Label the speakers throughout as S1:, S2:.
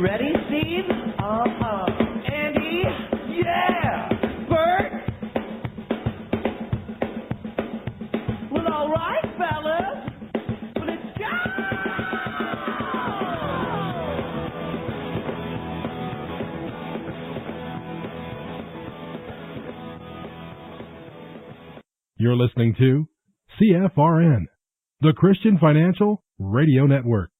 S1: Ready, Steve? Uh-huh. Andy? Yeah! Bert? Well, all right, fellas. Let's go!
S2: You're listening to CFRN, the Christian Financial Radio Network.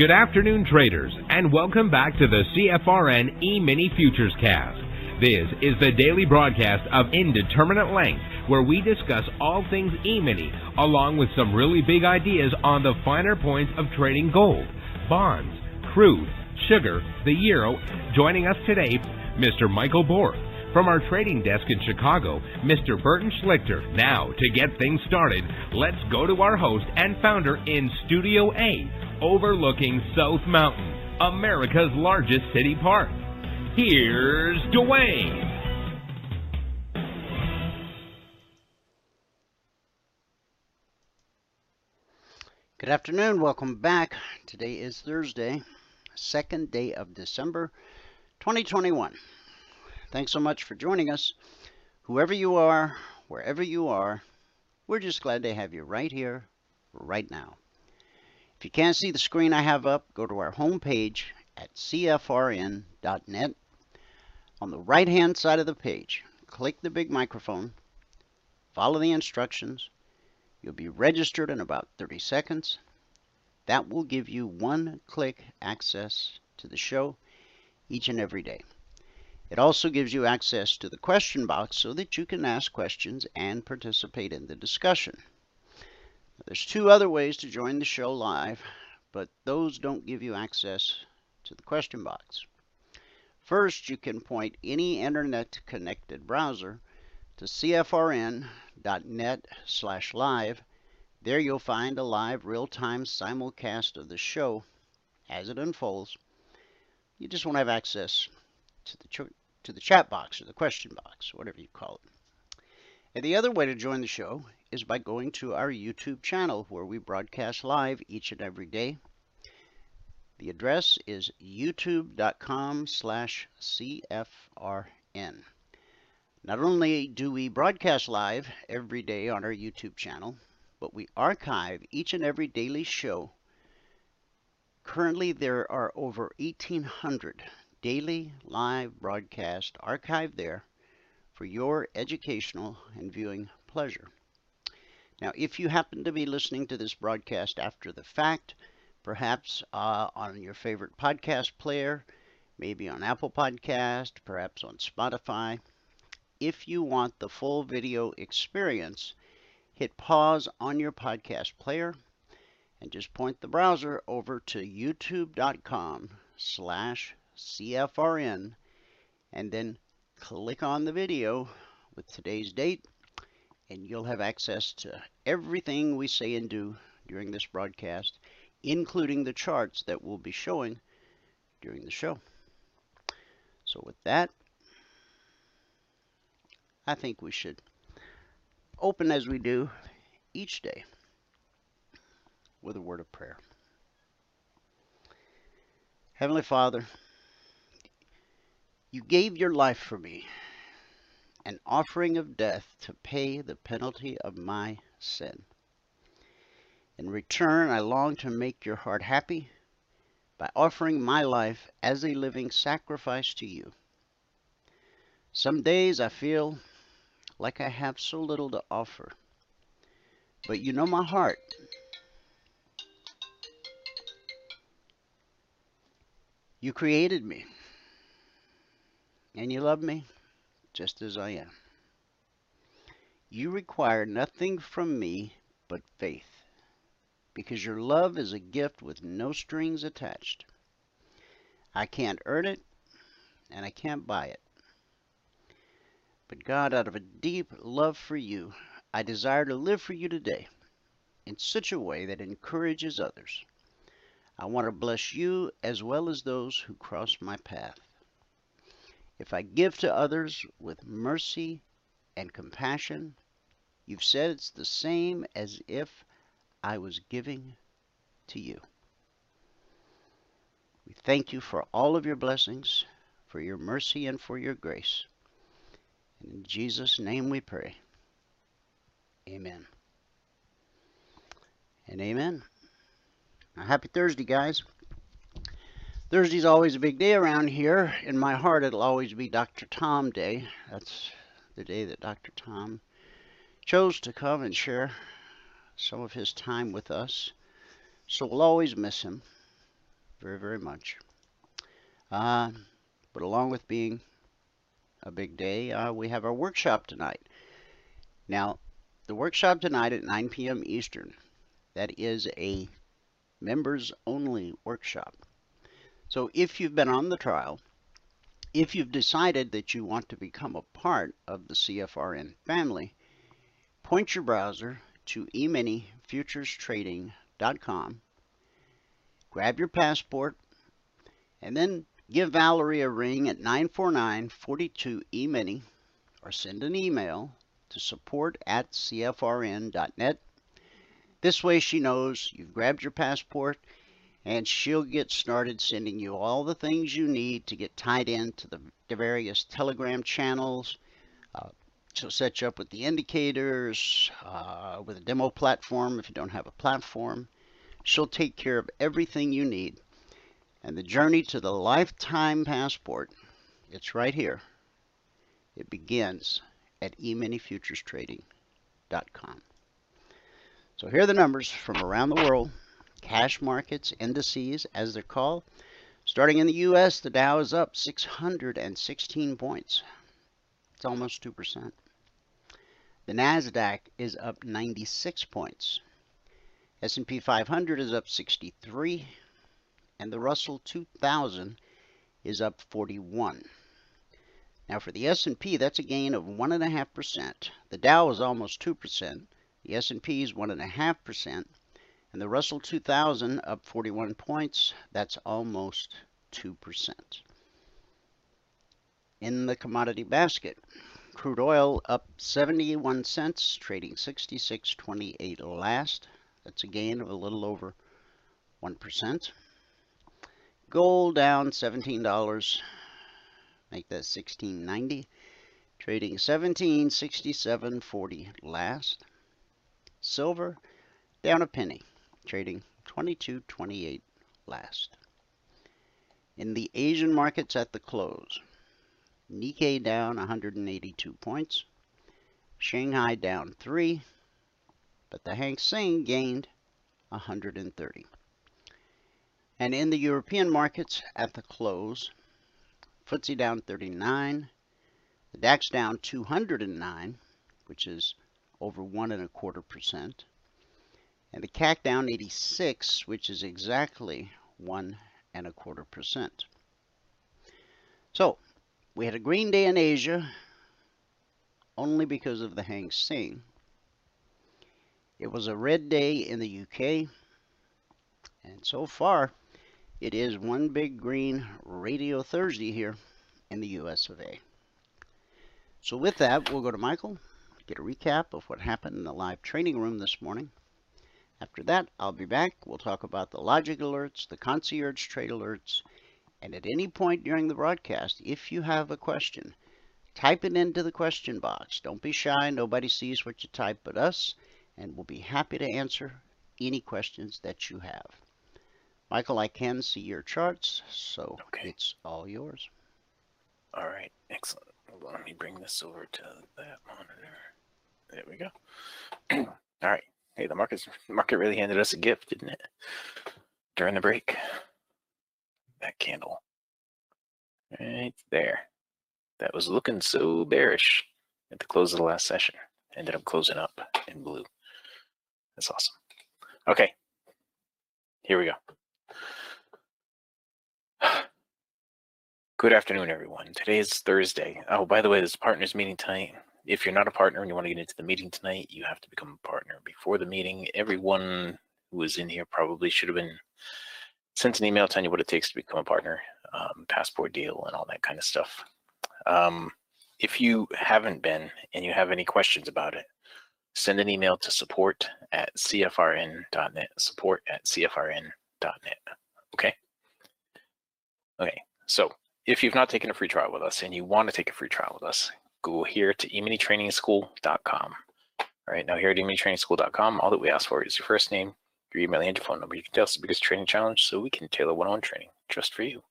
S3: Good afternoon, traders, and welcome back to the CFRN E-Mini Futures Cast. This is the daily broadcast of Indeterminate Length, where we discuss all things E-Mini, along with some really big ideas on the finer points of trading gold, bonds, crude, sugar, the euro. Joining us today, Mr. Michael Borth. From our trading desk in Chicago, Mr. Burton Schlichter. Now, to get things started, let's go to our host and founder in Studio A, overlooking South Mountain, America's largest city park. Here's Dwayne.
S4: Good afternoon. Welcome back. Today is Thursday, second day of December 2021. Thanks so much for joining us. Whoever you are, wherever you are, we're just glad to have you right here, right now. If you can't see the screen I have up, go to our homepage at cfrn.net. On the right hand side of the page, click the big microphone, follow the instructions. You'll be registered in about 30 seconds. That will give you one click access to the show each and every day. It also gives you access to the question box so that you can ask questions and participate in the discussion. There's two other ways to join the show live, but those don't give you access to the question box. First, you can point any internet connected browser to cfrn.net slash live. There you'll find a live real-time simulcast of the show as it unfolds. You just won't have access to the to the chat box or the question box, whatever you call it. And the other way to join the show is by going to our YouTube channel where we broadcast live each and every day. The address is youtube.com slash CFRN. Not only do we broadcast live every day on our YouTube channel, but we archive each and every daily show. Currently, there are over 1,800 daily live broadcasts archived there for your educational and viewing pleasure. Now, if you happen to be listening to this broadcast after the fact, perhaps uh, on your favorite podcast player, maybe on Apple Podcast, perhaps on Spotify, if you want the full video experience, hit pause on your podcast player and just point the browser over to youtube.com slash CFRN and then click on the video with today's date and you'll have access to everything we say and do during this broadcast, including the charts that we'll be showing during the show. So with that, I think we should open as we do each day with a word of prayer. Heavenly Father, you gave your life for me, an offering of death to pay the penalty of my sin. In return, I long to make your heart happy by offering my life as a living sacrifice to you. Some days I feel like I have so little to offer, but you know my heart. You created me and you love me just as I am. You require nothing from me but faith, because your love is a gift with no strings attached. I can't earn it, and I can't buy it. But God, out of a deep love for you, I desire to live for you today in such a way that encourages others. I want to bless you as well as those who cross my path. If I give to others with mercy and compassion, you've said it's the same as if I was giving to you. We thank you for all of your blessings, for your mercy, and for your grace. And in Jesus' name we pray. Amen. And amen. Now, happy Thursday, guys. Thursday's always a big day around here. In my heart, it'll always be Dr. Tom Day. That's the day that Dr. Tom chose to come and share some of his time with us. So we'll always miss him very, very much. Uh, but along with being a big day, uh, we have our workshop tonight. Now, the workshop tonight at 9 p.m. Eastern, that is a members only workshop. So if you've been on the trial, if you've decided that you want to become a part of the CFRN family, point your browser to e-mini-futures-trading.com, grab your passport, and then give Valerie a ring at 949-42-E-mini or send an email to support at cfrn.net. This way she knows you've grabbed your passport and she'll get started sending you all the things you need to get tied into the, the various Telegram channels. Uh, set you up with the indicators, uh, with a demo platform if you don't have a platform. She'll take care of everything you need. And the journey to the lifetime passport, it's right here. It begins at e-mini-futures-trading.com. So here are the numbers from around the world cash markets, indices, as they're called. Starting in the U.S., the Dow is up 616 points. It's almost 2%. The NASDAQ is up 96 points. S&P 500 is up 63, and the Russell 2000 is up 41. Now for the S&P, that's a gain of 1.5%. The Dow is almost 2%. The S&P is 1.5%. And the Russell 2000 up 41 points. That's almost 2%. In the commodity basket, crude oil up 71 cents, trading 66.28 last. That's a gain of a little over 1%. Gold down $17, make that 16.90, trading 17.67.40 last. Silver down a penny, trading 22.28 last. In the Asian markets at the close, Nikkei down 182 points, Shanghai down 3, but the Hang Seng gained 130. And in the European markets at the close, FTSE down 39, the DAX down 209, which is over one and a quarter percent and the CAC down 86, which is exactly one and a quarter percent. So we had a green day in Asia only because of the Hang Seng. It was a red day in the UK, and so far it is one big green Radio Thursday here in the US of A. So with that, we'll go to Michael, get a recap of what happened in the live training room this morning. After that, I'll be back. We'll talk about the logic alerts, the concierge trade alerts, and at any point during the broadcast, if you have a question, type it into the question box. Don't be shy. Nobody sees what you type but us, and we'll be happy to answer any questions that you have. Michael, I can see your charts, so
S5: Okay.
S4: it's all yours.
S5: All right, excellent. Let me bring this over to that monitor. There we go. All right. Hey, the market's market really handed us a gift, didn't it? During the break. That candle. Right there. That was looking so bearish at the close of the last session. Ended up closing up in blue. That's awesome. Okay. Here we go. Good afternoon, everyone. Today is Thursday. Oh, by the way, there's partners meeting tonight. If you're not a partner and you want to get into the meeting tonight, you have to become a partner before the meeting. Everyone who was in here probably should have been sent an email telling you what it takes to become a partner, um, passport deal, and all that kind of stuff. Um, if you haven't been and you have any questions about it, send an email to support at cfrn.net. Support at cfrn.net. Okay. Okay, so if you've not taken a free trial with us and you want to take a free trial with us, go here to eminitrainingschool.com. All right, now here at eminitrainingschool.com, all that we ask for is your first name, your email, and your phone number. You can tell us the biggest training challenge so we can tailor one-on-one training just for you.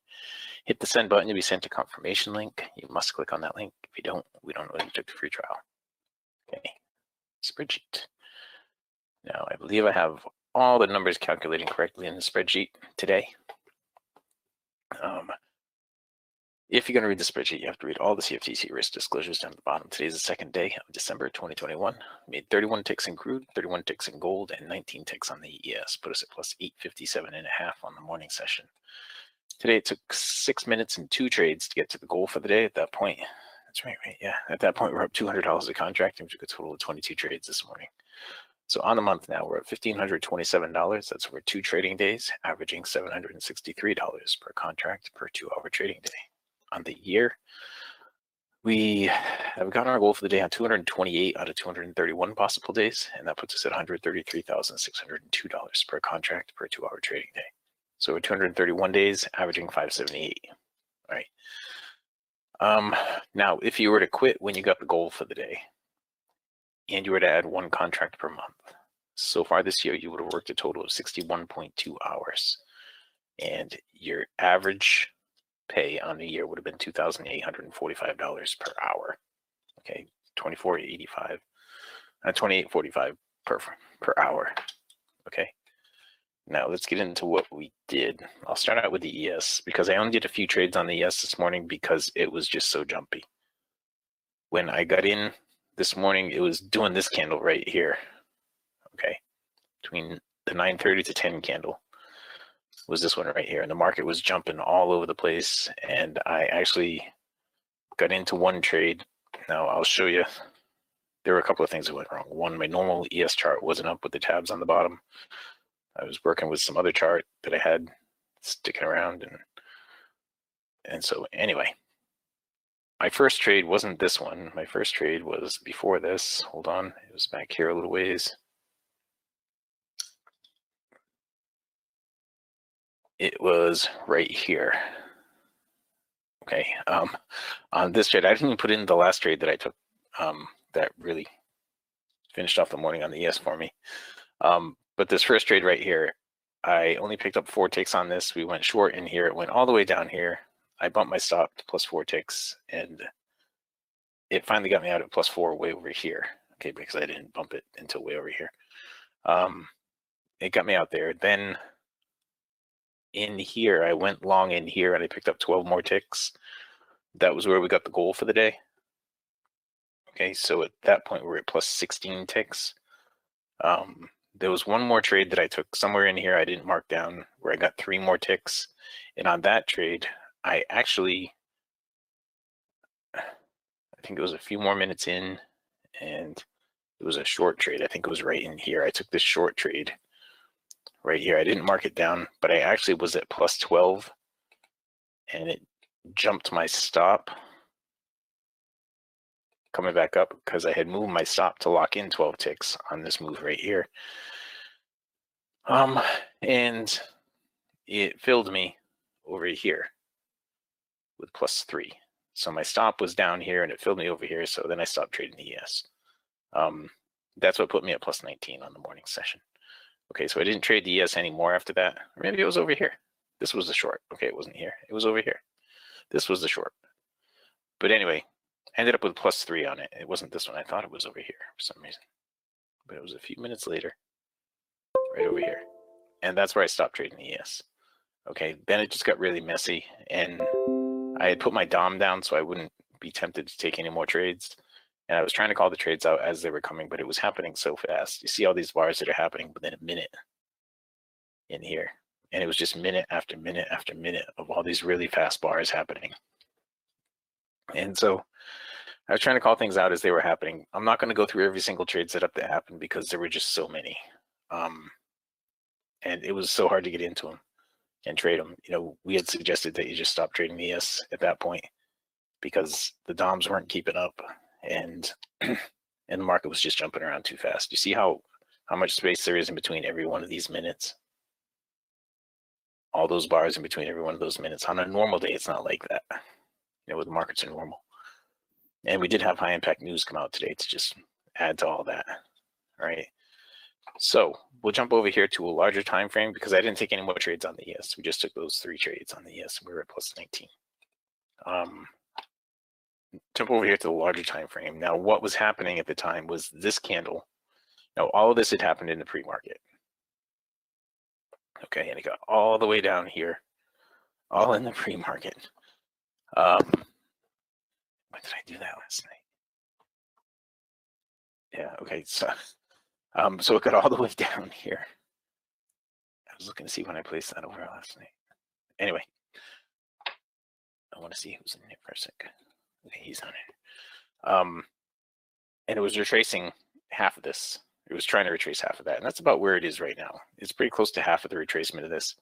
S5: Hit the send button to be sent a confirmation link. You must click on that link. If you don't, we don't know you took the free trial. Okay, spreadsheet. Now, I believe I have all the numbers calculating correctly in the spreadsheet today. Um, if you're going to read the spreadsheet, you have to read all the CFTC risk disclosures down at the bottom. Today is the second day of December 2021. Made 31 ticks in crude, 31 ticks in gold, and 19 ticks on the ES. Put us at plus 857 and a half on the morning session. Today it took six minutes and two trades to get to the goal for the day. At that point, that's right, right? Yeah, at that point we're up $200 a contract, and we took a total of 22 trades this morning. So on the month now, we're at $1,527. That's over two trading days, averaging $763 per contract per two hour trading day. On the year, we have gotten our goal for the day on 228 out of 231 possible days, and that puts us at $133,602 per contract per two hour trading day. So we're 231 days, averaging 578. All right. Um, now, if you were to quit when you got the goal for the day, and you were to add one contract per month. So far this year, you would have worked a total of 61.2 hours. And your average pay on the year would have been $2,845 per hour. Okay, 2485, uh, 2845 per per hour. Okay. Now let's get into what we did. I'll start out with the ES because I only did a few trades on the ES this morning because it was just so jumpy. When I got in this morning it was doing this candle right here. Okay. Between the 930 to 10 candle was this one right here. And the market was jumping all over the place. And I actually got into one trade. Now I'll show you. There were a couple of things that went wrong. One, my normal ES chart wasn't up with the tabs on the bottom. I was working with some other chart that I had sticking around and and so anyway, my first trade wasn't this one. My first trade was before this. Hold on. It was back here a little ways. It was right here. Okay. Um, on this trade, I didn't even put in the last trade that I took um, that really finished off the morning on the ES for me. Um, but this first trade right here, I only picked up four ticks on this. We went short in here. It went all the way down here. I bumped my stop to plus four ticks and it finally got me out at plus four way over here. Okay, because I didn't bump it until way over here. Um, it got me out there. Then in here, I went long in here and I picked up 12 more ticks. That was where we got the goal for the day. Okay, so at that point, we're at plus 16 ticks. Um, there was one more trade that I took somewhere in here I didn't mark down where I got three more ticks. And on that trade, I actually, I think it was a few more minutes in and it was a short trade. I think it was right in here. I took this short trade right here. I didn't mark it down, but I actually was at plus 12 and it jumped my stop coming back up because I had moved my stop to lock in 12 ticks on this move right here. Um, and it filled me over here with plus three. So my stop was down here and it filled me over here. So then I stopped trading the ES. Um, that's what put me at plus 19 on the morning session. Okay, so I didn't trade the ES anymore after that. Or maybe it was over here. This was the short. Okay, it wasn't here. It was over here. This was the short. But anyway, ended up with plus three on it. It wasn't this one. I thought it was over here for some reason. But it was a few minutes later, right over here. And that's where I stopped trading the ES. Okay, then it just got really messy. And I had put my DOM down so I wouldn't be tempted to take any more trades. And I was trying to call the trades out as they were coming, but it was happening so fast. You see all these bars that are happening within a minute in here. And it was just minute after minute after minute of all these really fast bars happening. And so I was trying to call things out as they were happening. I'm not going to go through every single trade setup that happened because there were just so many. Um, and it was so hard to get into them and trade them. You know, we had suggested that you just stop trading ES at that point because the DOMs weren't keeping up and and the market was just jumping around too fast. You see how how much space there is in between every one of these minutes. all those bars in between every one of those minutes. On a normal day, it's not like that. You know, the markets are normal. And we did have high impact news come out today to just add to all that. All right. So we'll jump over here to a larger time frame because I didn't take any more trades on the ES. We just took those three trades on the ES. We were at plus 19. Um, jump over here to the larger time frame. Now, what was happening at the time was this candle. Now, all of this had happened in the pre-market. Okay, and it got all the way down here, all in the pre-market. Um, when did I do that last night? Yeah, okay, so um, so it got all the way down here. I was looking to see when I placed that over last night. Anyway, I want to see who's in there for a sec. He's on it. Um, and it was retracing half of this. It was trying to retrace half of that, and that's about where it is right now. It's pretty close to half of the retracement of this.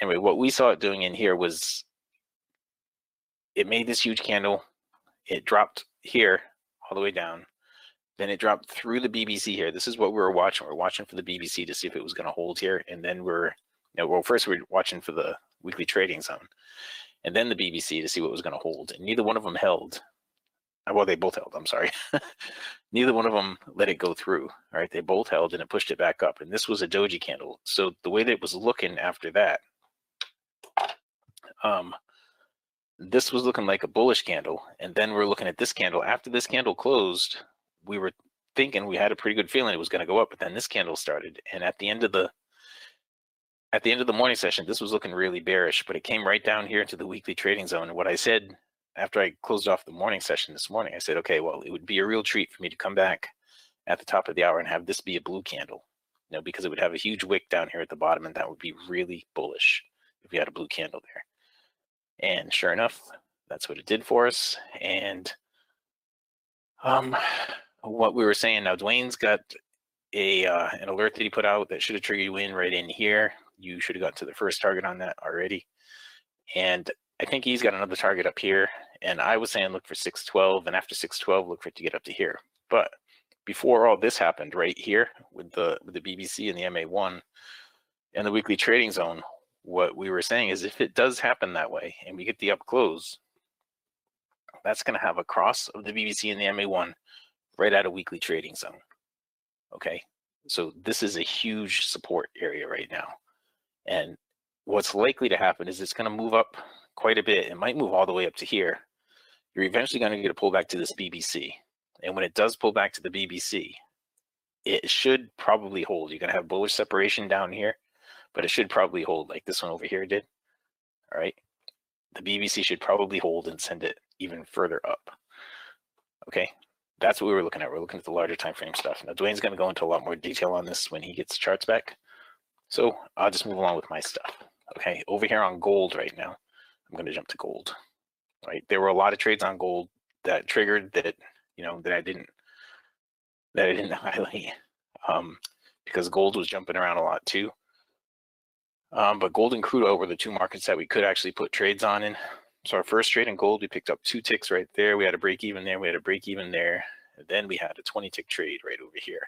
S5: Anyway, what we saw it doing in here was it made this huge candle. It dropped here all the way down. Then it dropped through the BBC here. This is what we were watching. We are watching for the BBC to see if it was going to hold here. And then we're, you know, well, first we we're watching for the weekly trading zone and then the BBC to see what was going to hold. And neither one of them held. Uh, well, they both held. I'm sorry. neither one of them let it go through. All right. They both held and it pushed it back up. And this was a doji candle. So the way that it was looking after that, um, this was looking like a bullish candle. And then we're looking at this candle. After this candle closed, we were thinking we had a pretty good feeling it was going to go up, but then this candle started. And at the end of the at the end of the morning session, this was looking really bearish, but it came right down here into the weekly trading zone. And what I said after I closed off the morning session this morning, I said, okay, well, it would be a real treat for me to come back at the top of the hour and have this be a blue candle, you know, because it would have a huge wick down here at the bottom, and that would be really bullish if we had a blue candle there. And sure enough, that's what it did for us. And um, what we were saying now, Dwayne's got a uh, an alert that he put out that should have triggered you in right in here. You should have gotten to the first target on that already. And I think he's got another target up here. And I was saying look for 612, and after 612, look for it to get up to here. But before all this happened, right here with the with the BBC and the MA1 and the weekly trading zone, what we were saying is if it does happen that way and we get the up close, that's going to have a cross of the BBC and the MA1 right at a weekly trading zone. Okay. So this is a huge support area right now. And what's likely to happen is it's going to move up quite a bit. It might move all the way up to here. You're eventually going to get a pullback to this BBC. And when it does pull back to the BBC, it should probably hold. You're going to have bullish separation down here, but it should probably hold like this one over here did. All right. The BBC should probably hold and send it even further up. Okay that's what we were looking at. We're looking at the larger time frame stuff. Now, Dwayne's going to go into a lot more detail on this when he gets charts back. So I'll just move along with my stuff. Okay, over here on gold right now, I'm going to jump to gold. Right, there were a lot of trades on gold that triggered that you know that I didn't that I didn't highlight um, because gold was jumping around a lot too. Um, but gold and crude oil were the two markets that we could actually put trades on in. So our first trade in gold, we picked up two ticks right there. We had a break even there. We had a break even there. And then we had a 20 tick trade right over here.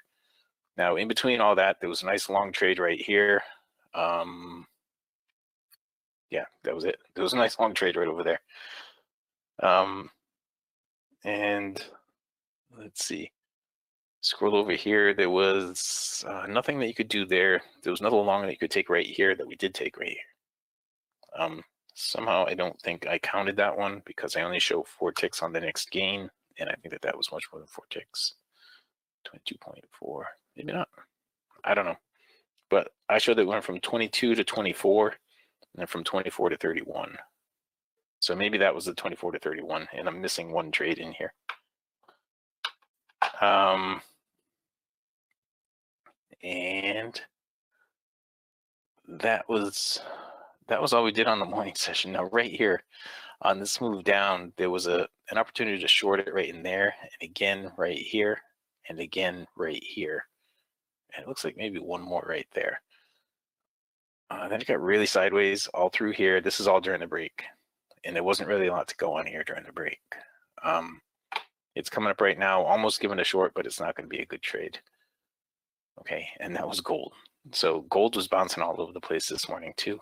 S5: Now, in between all that, there was a nice long trade right here. Um, yeah, that was it. There was a nice long trade right over there. Um, and let's see. Scroll over here. There was uh, nothing that you could do there. There was another long that you could take right here that we did take right here. Um, Somehow I don't think I counted that one because I only show four ticks on the next gain. And I think that that was much more than four ticks. 22.4, maybe not. I don't know. But I showed that it went from 22 to 24 and then from 24 to 31. So maybe that was the 24 to 31 and I'm missing one trade in here. Um, and that was that was all we did on the morning session. Now, right here on this move down, there was a an opportunity to short it right in there, and again right here, and again right here. And it looks like maybe one more right there. Uh, then it got really sideways all through here. This is all during the break, and there wasn't really a lot to go on here during the break. Um, it's coming up right now, almost given a short, but it's not going to be a good trade. Okay, and that was gold. So gold was bouncing all over the place this morning too.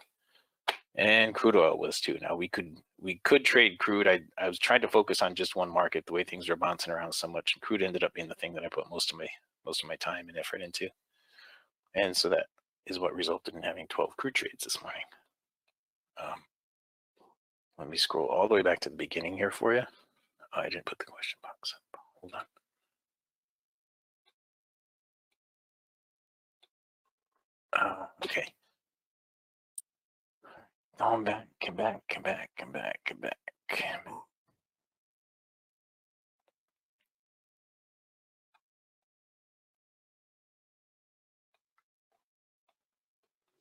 S5: and crude oil was too. Now we could we could trade crude. I I was trying to focus on just one market. The way things were bouncing around so much, crude ended up being the thing that I put most of my most of my time and effort into, and so that is what resulted in having 12 crude trades this morning. Um, let me scroll all the way back to the beginning here for you. Oh, I didn't put the question box up. Hold on. Uh, okay. Come back, come back, come back, come back, come back.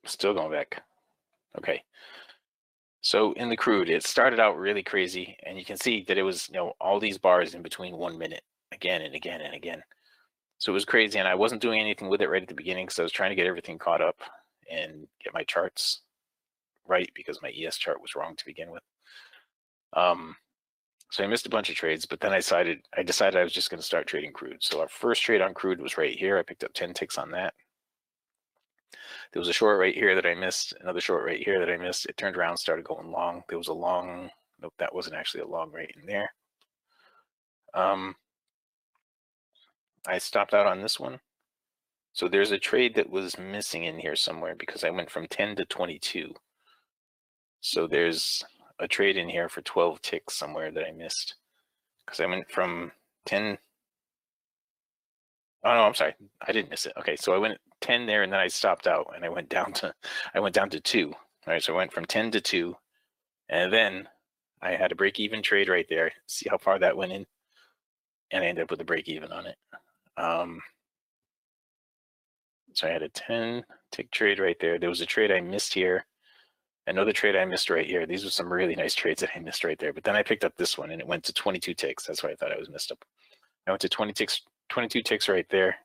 S5: Still going back. Okay. So in the crude, it started out really crazy, and you can see that it was, you know, all these bars in between one minute, again and again and again. So it was crazy, and I wasn't doing anything with it right at the beginning because I was trying to get everything caught up and get my charts right because my ES chart was wrong to begin with. Um, so I missed a bunch of trades, but then I decided I decided I was just going to start trading crude. So our first trade on crude was right here. I picked up 10 ticks on that. There was a short right here that I missed, another short right here that I missed. It turned around, started going long. There was a long, nope, that wasn't actually a long right in there. Um, I stopped out on this one. So there's a trade that was missing in here somewhere because I went from 10 to 22. So there's a trade in here for 12 ticks somewhere that I missed because I went from 10. Oh no, I'm sorry. I didn't miss it. Okay, so I went 10 there and then I stopped out and I went down to I went down to 2. All right, so I went from 10 to 2 and then I had a break even trade right there. See how far that went in? And I ended up with a break even on it. Um, so I had a 10 tick trade right there. There was a trade I missed here. Another trade I missed right here. These were some really nice trades that I missed right there. But then I picked up this one and it went to 22 ticks. That's why I thought I was missed up. I went to 20 ticks, 22 ticks right there.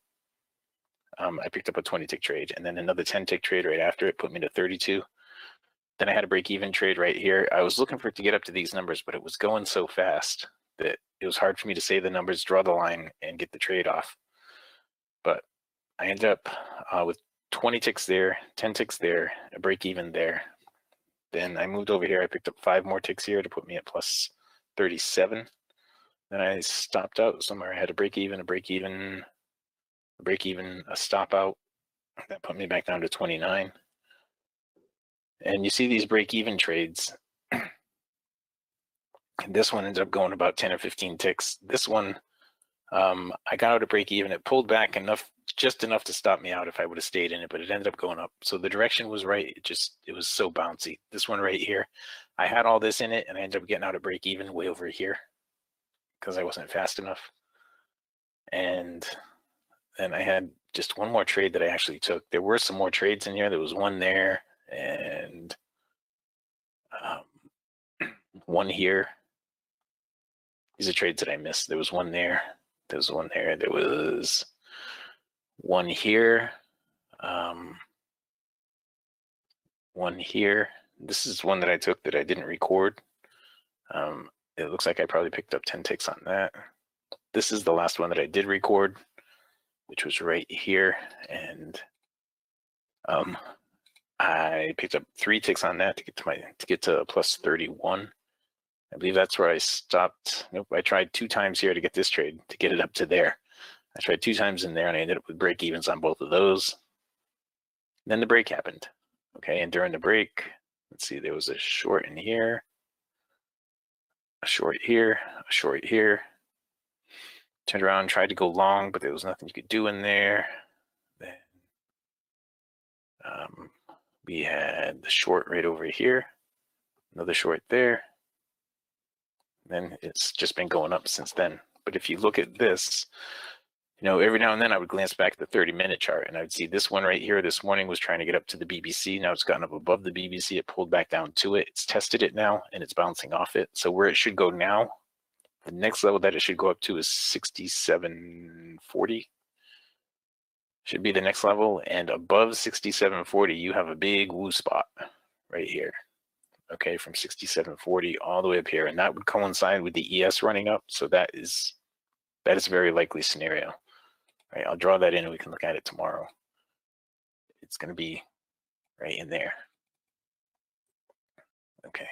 S5: Um, I picked up a 20 tick trade and then another 10 tick trade right after it put me to 32. Then I had a break even trade right here. I was looking for it to get up to these numbers, but it was going so fast that it was hard for me to say the numbers, draw the line, and get the trade off. But I ended up uh, with 20 ticks there, 10 ticks there, a break even there. Then I moved over here. I picked up five more ticks here to put me at plus 37. Then I stopped out somewhere. I had a break even, a break even, break even, a stop out. That put me back down to 29. And you see these break even trades. this one ended up going about 10 or 15 ticks. This one, um, I got out of break even. It pulled back enough, just enough to stop me out if I would have stayed in it, but it ended up going up. So the direction was right. It just, it was so bouncy. This one right here, I had all this in it and I ended up getting out of break even way over here because I wasn't fast enough. And then I had just one more trade that I actually took. There were some more trades in here. There was one there and um, one here. These are trades that I missed. There was one there. There was one there. There was one here. Um, one here. This is one that I took that I didn't record. Um, it looks like I probably picked up 10 ticks on that. This is the last one that I did record, which was right here. And um, I picked up three ticks on that to get to my to get to plus 31. I believe that's where I stopped. Nope, I tried two times here to get this trade to get it up to there. I tried two times in there and I ended up with break evens on both of those. Then the break happened. Okay, and during the break, let's see, there was a short in here, a short here, a short here. Turned around, tried to go long, but there was nothing you could do in there. Then um, we had the short right over here, another short there. Then it's just been going up since then. But if you look at this, you know, every now and then I would glance back at the 30 minute chart and I would see this one right here this morning was trying to get up to the BBC. Now it's gotten up above the BBC. It pulled back down to it. It's tested it now and it's bouncing off it. So where it should go now, the next level that it should go up to is 6740 should be the next level. And above 6740, you have a big woo spot right here. Okay, from 6740 all the way up here. And that would coincide with the ES running up. So that is that is a very likely scenario. All right, I'll draw that in and we can look at it tomorrow. It's going to be right in there. Okay.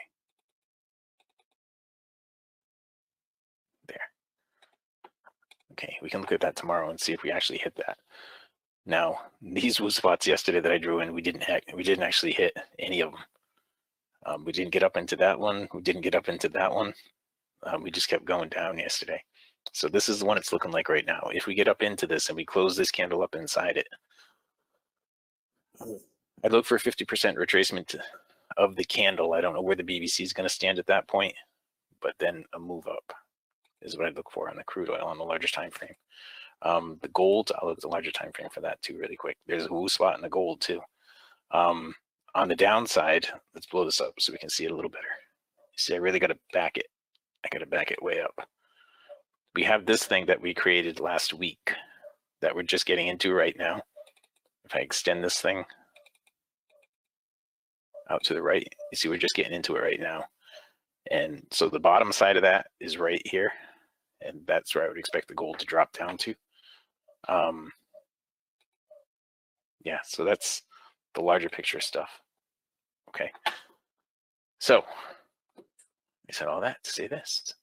S5: There. Okay, we can look at that tomorrow and see if we actually hit that. Now, these were spots yesterday that I drew in, we didn't we didn't actually hit any of them. Um, we didn't get up into that one. We didn't get up into that one. Um, we just kept going down yesterday. So this is the one it's looking like right now. If we get up into this and we close this candle up inside it, I'd look for a 50% retracement of the candle. I don't know where the BBC is going to stand at that point, but then a move up is what I look for on the crude oil on the larger time frame. Um, the gold, I'll look at the larger time frame for that too, really quick. There's a woo spot in the gold too. Um, on the downside, let's blow this up so we can see it a little better. See, I really got to back it. I got to back it way up. We have this thing that we created last week that we're just getting into right now. If I extend this thing out to the right, you see we're just getting into it right now. And so the bottom side of that is right here. And that's where I would expect the gold to drop down to. Um, yeah, so that's the larger picture stuff. Okay. So I said all that to say this.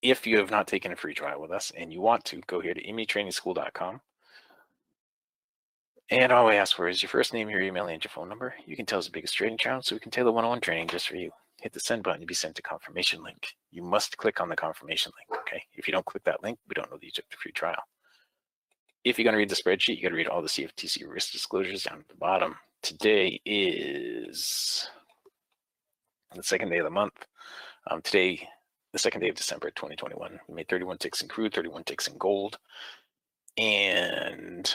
S5: If you have not taken a free trial with us and you want to, go here to eminitrainingschool.com. And all we ask for is your first name, your email, and your phone number. You can tell us the biggest trading challenge so we can tailor one-on-one training just for you. Hit the send button to be sent a confirmation link. You must click on the confirmation link, okay? If you don't click that link, we don't know that you took the free trial. If you're going to read the spreadsheet, you got to read all the CFTC risk disclosures down at the bottom. Today is the second day of the month. Um, today, the second day of December 2021, we made 31 ticks in crude, 31 ticks in gold, and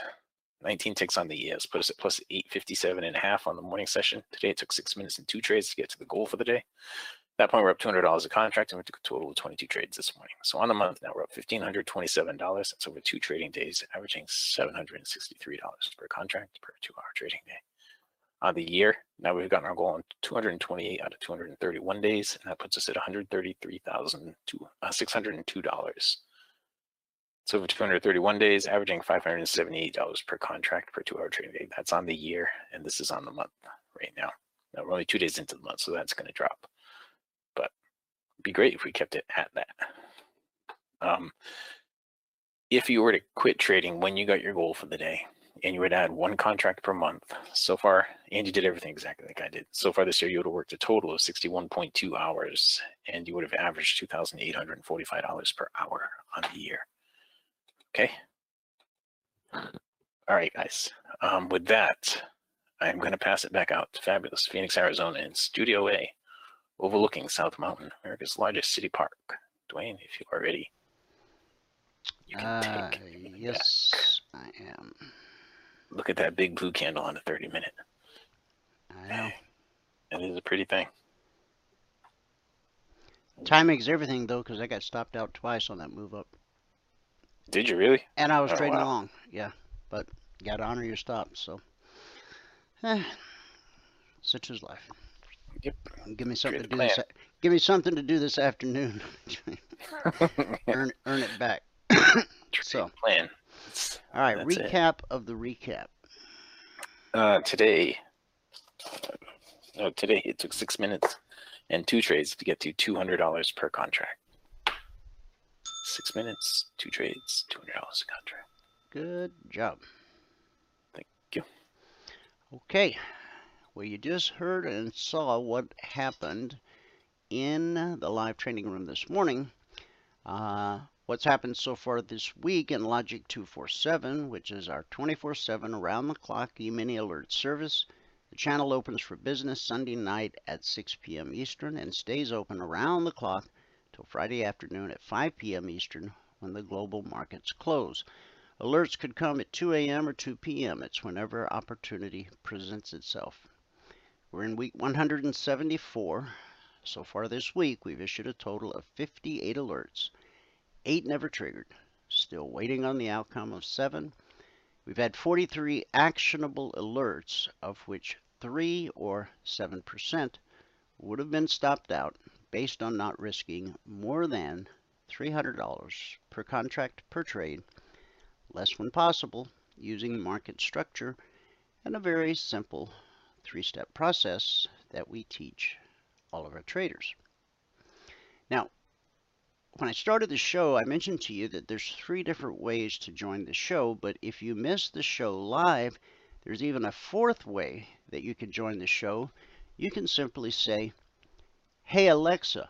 S5: 19 ticks on the ES, put us at plus 857 and a half on the morning session. Today it took six minutes and two trades to get to the goal for the day. At that point, we're up $200 a contract and we took a total of 22 trades this morning. So on the month now, we're up $1,527. That's over two trading days, averaging $763 per contract per two hour trading day. On the year, now we've gotten our goal on 228 out of 231 days, and that puts us at $133,602. So over 231 days, averaging $578 per contract per two-hour trading day. That's on the year, and this is on the month right now. Now we're only two days into the month, so that's going to drop. But it'd be great if we kept it at that. Um, if you were to quit trading when you got your goal for the day, and you would add one contract per month, so far, and you did everything exactly like I did. So far this year, you would have worked a total of 61.2 hours, and you would have averaged $2,845 per hour on the year. Okay. All right, guys. Um, with that, I'm going to pass it back out to fabulous Phoenix, Arizona in Studio A, overlooking South Mountain, America's largest city park. Dwayne, if you are ready,
S4: you can uh, take. Yes, I am.
S5: Look at that big blue candle on the 30 minute.
S4: I know.
S5: It is a pretty thing.
S4: Timing's everything, though, because I got stopped out twice on that move up.
S5: Did you really?
S4: And I was oh, trading wow. along, yeah. But you got to honor your stop. so. Eh, such is life.
S5: Yep.
S4: Give me something to do this. Give me something to do this afternoon. earn earn it back. so
S5: plan.
S4: all right, recap it. of the recap.
S5: Uh, today, uh, today it took six minutes and two trades to get to two hundred dollars per contract six minutes, two trades, two hundred dollars a contract.
S4: Good job.
S5: Thank you.
S4: Okay. Well, you just heard and saw what happened in the live training room this morning. Uh, what's happened so far this week in Logic 247, which is our 24 7 around the clock e mini alert service. The channel opens for business Sunday night at 6 p.m. Eastern and stays open around the clock till Friday afternoon at 5 p.m. Eastern when the global markets close. Alerts could come at 2 a.m. or 2 p.m. It's whenever opportunity presents itself. We're in week 174. So far this week, we've issued a total of 58 alerts. Eight never triggered. Still waiting on the outcome of seven. We've had 43 actionable alerts, of which three or 7% would have been stopped out based on not risking more than $300 per contract per trade, less when possible, using market structure and a very simple three-step process that we teach all of our traders. Now, when I started the show, I mentioned to you that there's three different ways to join the show, but if you miss the show live, there's even a fourth way that you can join the show. You can simply say, Hey Alexa,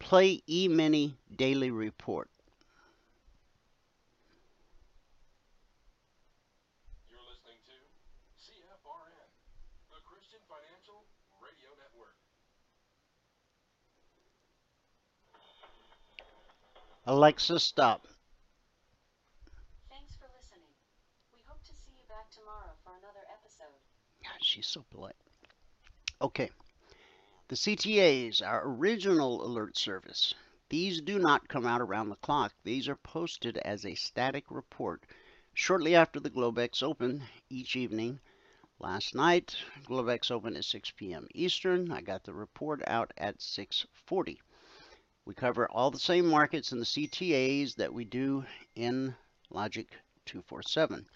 S4: play E-mini Daily Report.
S2: You're listening to CFRN, the Christian Financial Radio Network.
S4: Alexa, stop.
S6: Thanks for listening. We hope to see you back tomorrow for another episode.
S4: God, she's so polite. Okay. The CTAs, our original alert service, these do not come out around the clock. These are posted as a static report shortly after the Globex Open each evening. Last night, Globex Open at 6 p.m. Eastern. I got the report out at 6:40. We cover all the same markets in the CTAs that we do in Logic 247.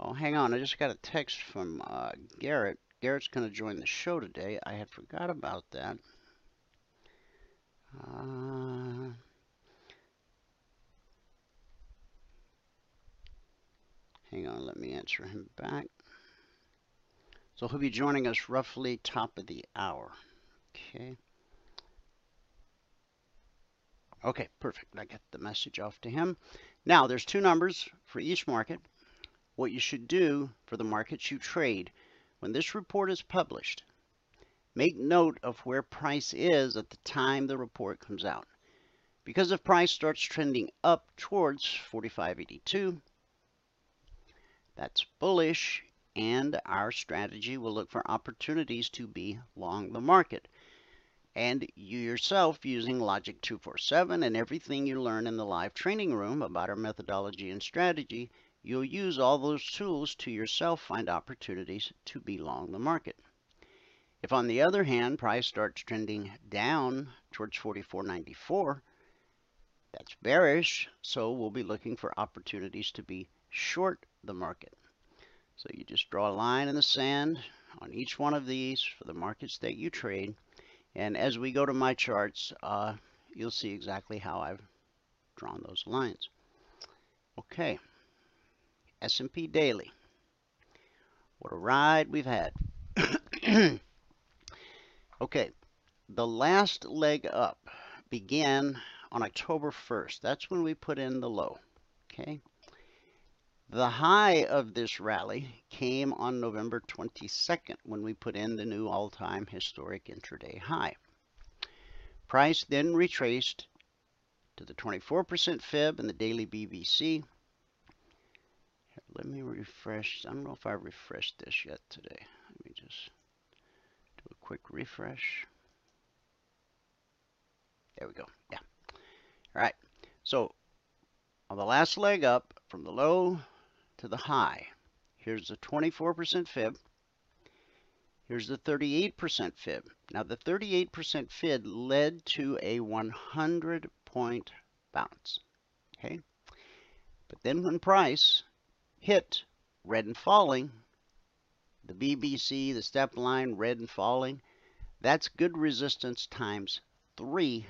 S4: Oh, hang on. I just got a text from uh, Garrett. Garrett's going to join the show today. I had forgot about that. Uh, hang on, let me answer him back. So he'll be joining us roughly top of the hour. Okay. Okay, perfect. I got the message off to him. Now, there's two numbers for each market. What you should do for the markets you trade when this report is published, make note of where price is at the time the report comes out. Because if price starts trending up towards 45.82, that's bullish and our strategy will look for opportunities to be long the market. And you yourself using Logic 247 and everything you learn in the live training room about our methodology and strategy You'll use all those tools to yourself find opportunities to be long the market. If on the other hand, price starts trending down towards 44.94, that's bearish, so we'll be looking for opportunities to be short the market. So you just draw a line in the sand on each one of these for the markets that you trade. And as we go to my charts, uh, you'll see exactly how I've drawn those lines. Okay. S&P Daily. What a ride we've had. okay, the last leg up began on October 1st. That's when we put in the low. Okay. The high of this rally came on November 22nd when we put in the new all-time historic intraday high. Price then retraced to the 24% fib in the daily BBC let me refresh. I don't know if I refreshed this yet today. Let me just do a quick refresh. There we go. Yeah. All right. So on the last leg up from the low to the high, here's the 24% fib. Here's the 38% fib. Now the 38% fib led to a 100 point bounce. Okay. But then when price hit red and falling, the BBC, the step line, red and falling, that's good resistance times 3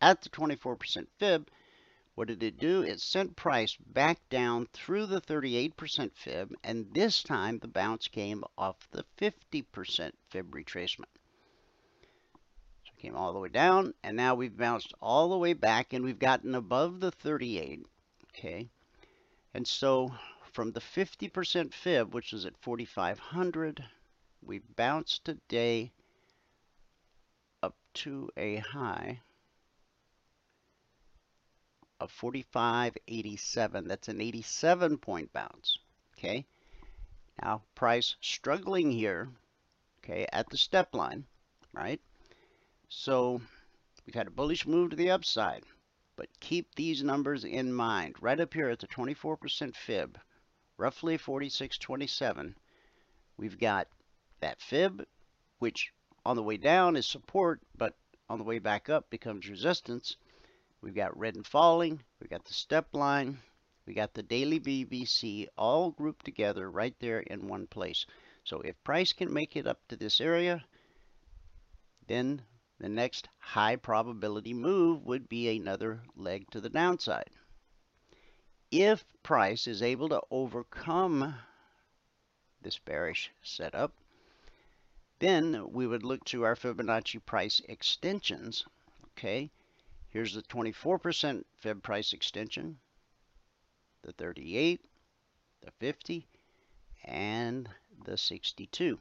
S4: at the 24% fib. What did it do? It sent price back down through the 38% fib, and this time the bounce came off the 50% fib retracement. So it came all the way down, and now we've bounced all the way back, and we've gotten above the 38. Okay, and so from the 50% fib, which is at 4,500, we bounced today up to a high of 45.87. That's an 87 point bounce. Okay. Now price struggling here. Okay, at the step line, right? So we've had a bullish move to the upside. But keep these numbers in mind. Right up here at the 24% fib, roughly 46.27, we've got that fib, which on the way down is support, but on the way back up becomes resistance. We've got red and falling, we've got the step line, we got the daily BBC all grouped together right there in one place. So if price can make it up to this area, then the next high probability move would be another leg to the downside. If price is able to overcome this bearish setup, then we would look to our Fibonacci price extensions. Okay, here's the 24% Fib price extension, the 38, the 50, and the 62.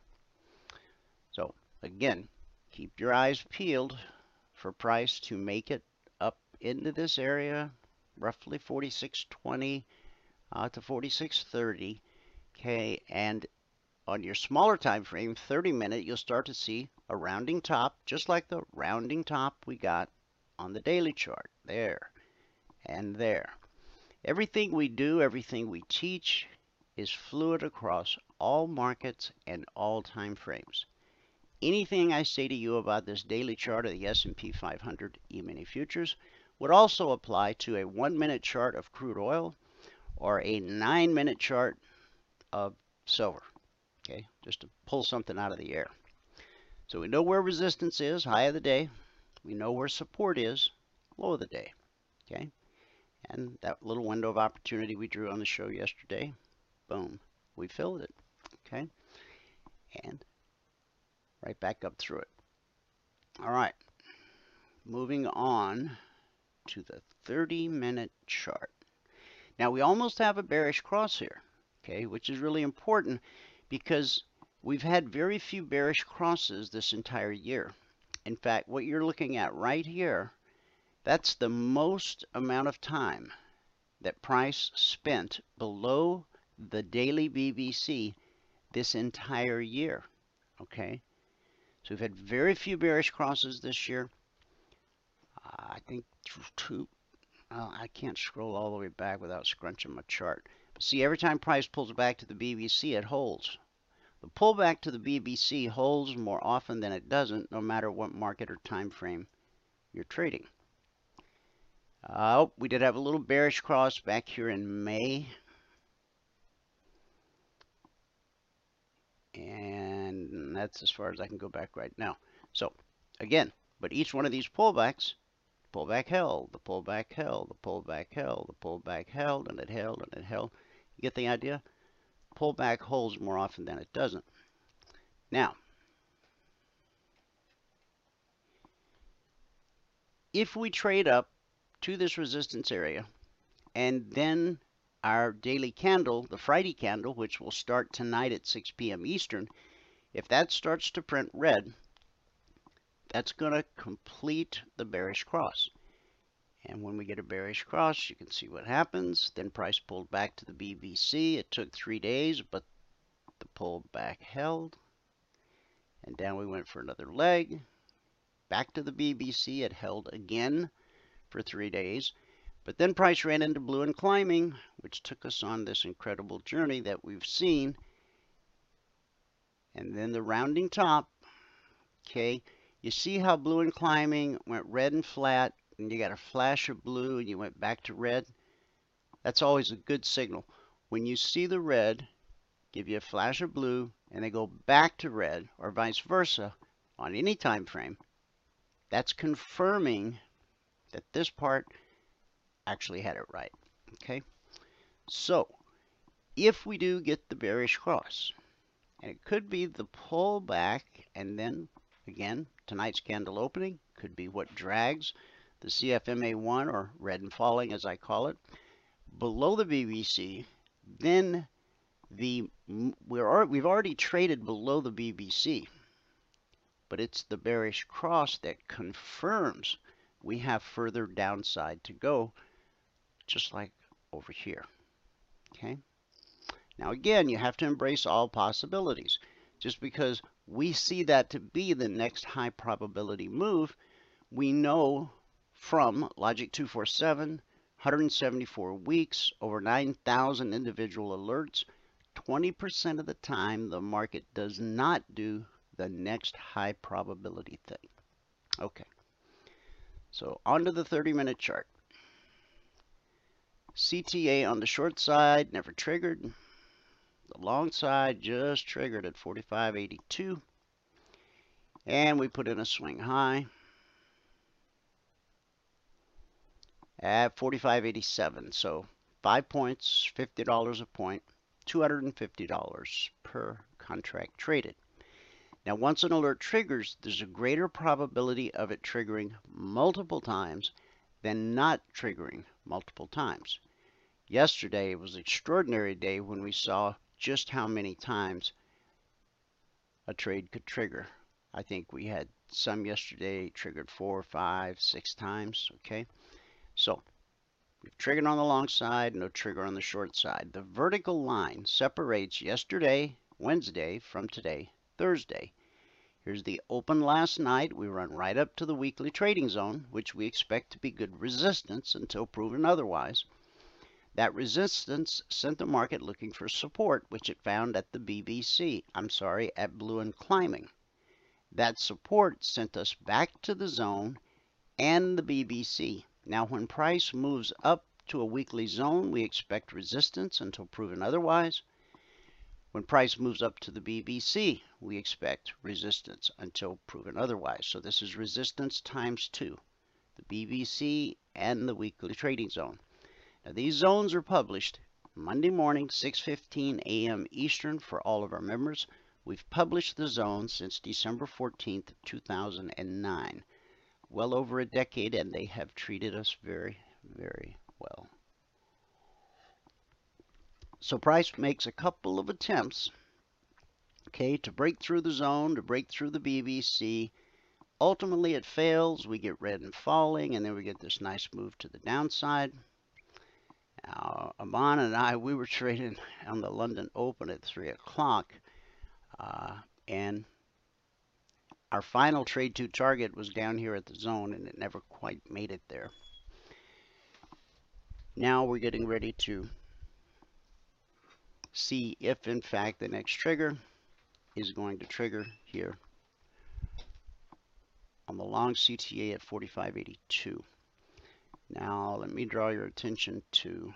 S4: So again, keep your eyes peeled for price to make it up into this area, roughly 46.20 uh, to 46.30. Okay, and on your smaller time frame, 30 minute, you'll start to see a rounding top, just like the rounding top we got on the daily chart. There and there. Everything we do, everything we teach is fluid across all markets and all time frames. Anything I say to you about this daily chart of the S&P 500 E-mini futures would also apply to a one-minute chart of crude oil or a nine-minute chart of silver. Okay, just to pull something out of the air. So we know where resistance is, high of the day. We know where support is, low of the day. Okay, and that little window of opportunity we drew on the show yesterday, boom, we filled it. Okay, and right back up through it. All right, moving on to the 30 minute chart. Now we almost have a bearish cross here, okay, which is really important because we've had very few bearish crosses this entire year. In fact, what you're looking at right here, that's the most amount of time that price spent below the daily BBC this entire year. Okay, so we've had very few bearish crosses this year. Uh, I think two. Uh, I can't scroll all the way back without scrunching my chart. But see, every time price pulls back to the BBC, it holds. The pullback to the BBC holds more often than it doesn't, no matter what market or time frame you're trading. Uh, we did have a little bearish cross back here in May. And that's as far as I can go back right now. So, again, but each one of these pullbacks, pullback held, the pullback held, the pullback held, the pullback held, and it held, and it held. You get the idea? Pullback holds more often than it doesn't. Now, if we trade up to this resistance area and then our daily candle, the Friday candle, which will start tonight at 6 p.m. Eastern, if that starts to print red, that's going to complete the bearish cross. And when we get a bearish cross, you can see what happens. Then price pulled back to the BBC. It took three days, but the pullback held. And down we went for another leg. Back to the BBC. It held again for three days. But then price ran into blue and climbing, which took us on this incredible journey that we've seen. And then the rounding top. Okay, you see how blue and climbing went red and flat, and you got a flash of blue and you went back to red. That's always a good signal. When you see the red, give you a flash of blue, and they go back to red, or vice versa, on any time frame, that's confirming that this part actually had it right. Okay? So, if we do get the bearish cross, and it could be the pullback, and then, again, tonight's candle opening could be what drags the CFMA1, or red and falling as I call it, below the BBC, then the we're we've already traded below the BBC, but it's the bearish cross that confirms we have further downside to go, just like over here. Okay. Now again, you have to embrace all possibilities. Just because we see that to be the next high probability move, we know from Logic 247, 174 weeks, over 9,000 individual alerts, 20% of the time the market does not do the next high probability thing. Okay, so onto the 30 minute chart. CTA on the short side, never triggered. Long side just triggered at 45.82. And we put in a swing high at 45.87. So five points, $50 a point, $250 per contract traded. Now, once an alert triggers, there's a greater probability of it triggering multiple times than not triggering multiple times. Yesterday was an extraordinary day when we saw just how many times a trade could trigger. I think we had some yesterday triggered four, five, six times. Okay, so we've triggered on the long side, no trigger on the short side. The vertical line separates yesterday, Wednesday, from today, Thursday. Here's the open last night. We run right up to the weekly trading zone, which we expect to be good resistance until proven otherwise. That resistance sent the market looking for support, which it found at the BBC. I'm sorry, at Blue and Climbing. That support sent us back to the zone and the BBC. Now, when price moves up to a weekly zone, we expect resistance until proven otherwise. When price moves up to the BBC, we expect resistance until proven otherwise. So this is resistance times two, the BBC and the weekly trading zone. Now these zones are published Monday morning, 6.15 a.m. Eastern for all of our members. We've published the zones since December 14th, 2009. Well over a decade, and they have treated us very, very well. So Price makes a couple of attempts, okay, to break through the zone, to break through the BBC. Ultimately, it fails. We get red and falling, and then we get this nice move to the downside. Now, Amon and I, we were trading on the London Open at 3 o'clock, uh, and our final trade to target was down here at the zone, and it never quite made it there. Now we're getting ready to see if in fact the next trigger is going to trigger here on the long CTA at 4582. Now let me draw your attention to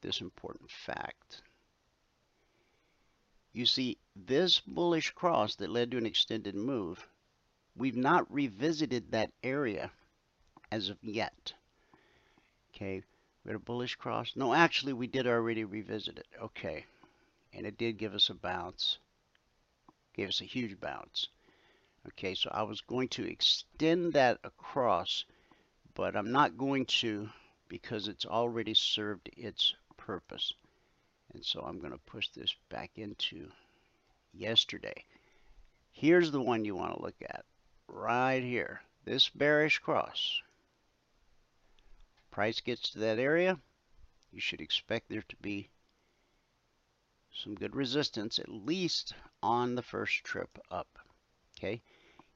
S4: this important fact. You see, this bullish cross that led to an extended move, we've not revisited that area as of yet. Okay, we had a bullish cross. No, actually, we did already revisit it. Okay, and it did give us a bounce. Gave us a huge bounce. Okay, so I was going to extend that across, but I'm not going to because it's already served its purpose. And so I'm going to push this back into yesterday. Here's the one you want to look at right here. This bearish cross. Price gets to that area, you should expect there to be some good resistance, at least on the first trip up. Okay.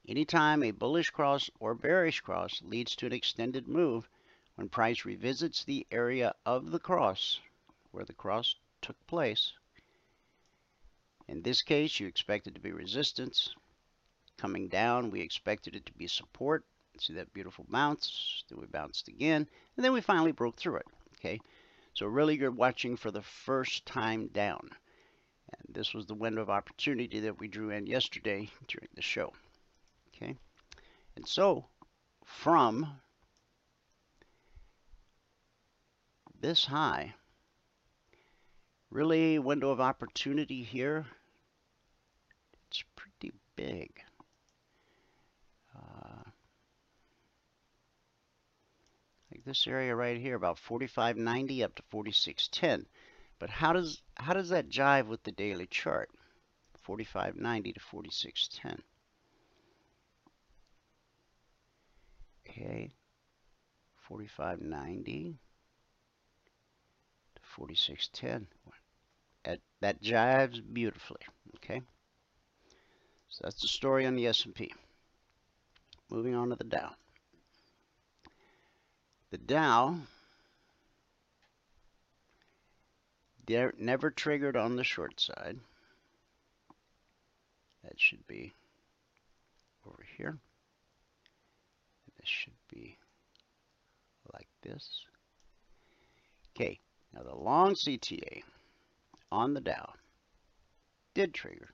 S4: Anytime a bullish cross or bearish cross leads to an extended move, when price revisits the area of the cross where the cross took place, in this case, you expect it to be resistance. Coming down, we expected it to be support. See that beautiful bounce? Then we bounced again, and then we finally broke through it. Okay, so really you're watching for the first time down. And this was the window of opportunity that we drew in yesterday during the show. Okay. And so from this high, really window of opportunity here, it's pretty big. Uh, like this area right here, about 45.90 up to 46.10. But how does how does that jive with the daily chart? 45.90 to 46.10. Okay. 45.90 to 46.10. That, that jives beautifully. Okay. So that's the story on the S&P. Moving on to the Dow. The Dow never triggered on the short side. That should be over here. This should be like this. Okay, now the long CTA on the Dow did trigger.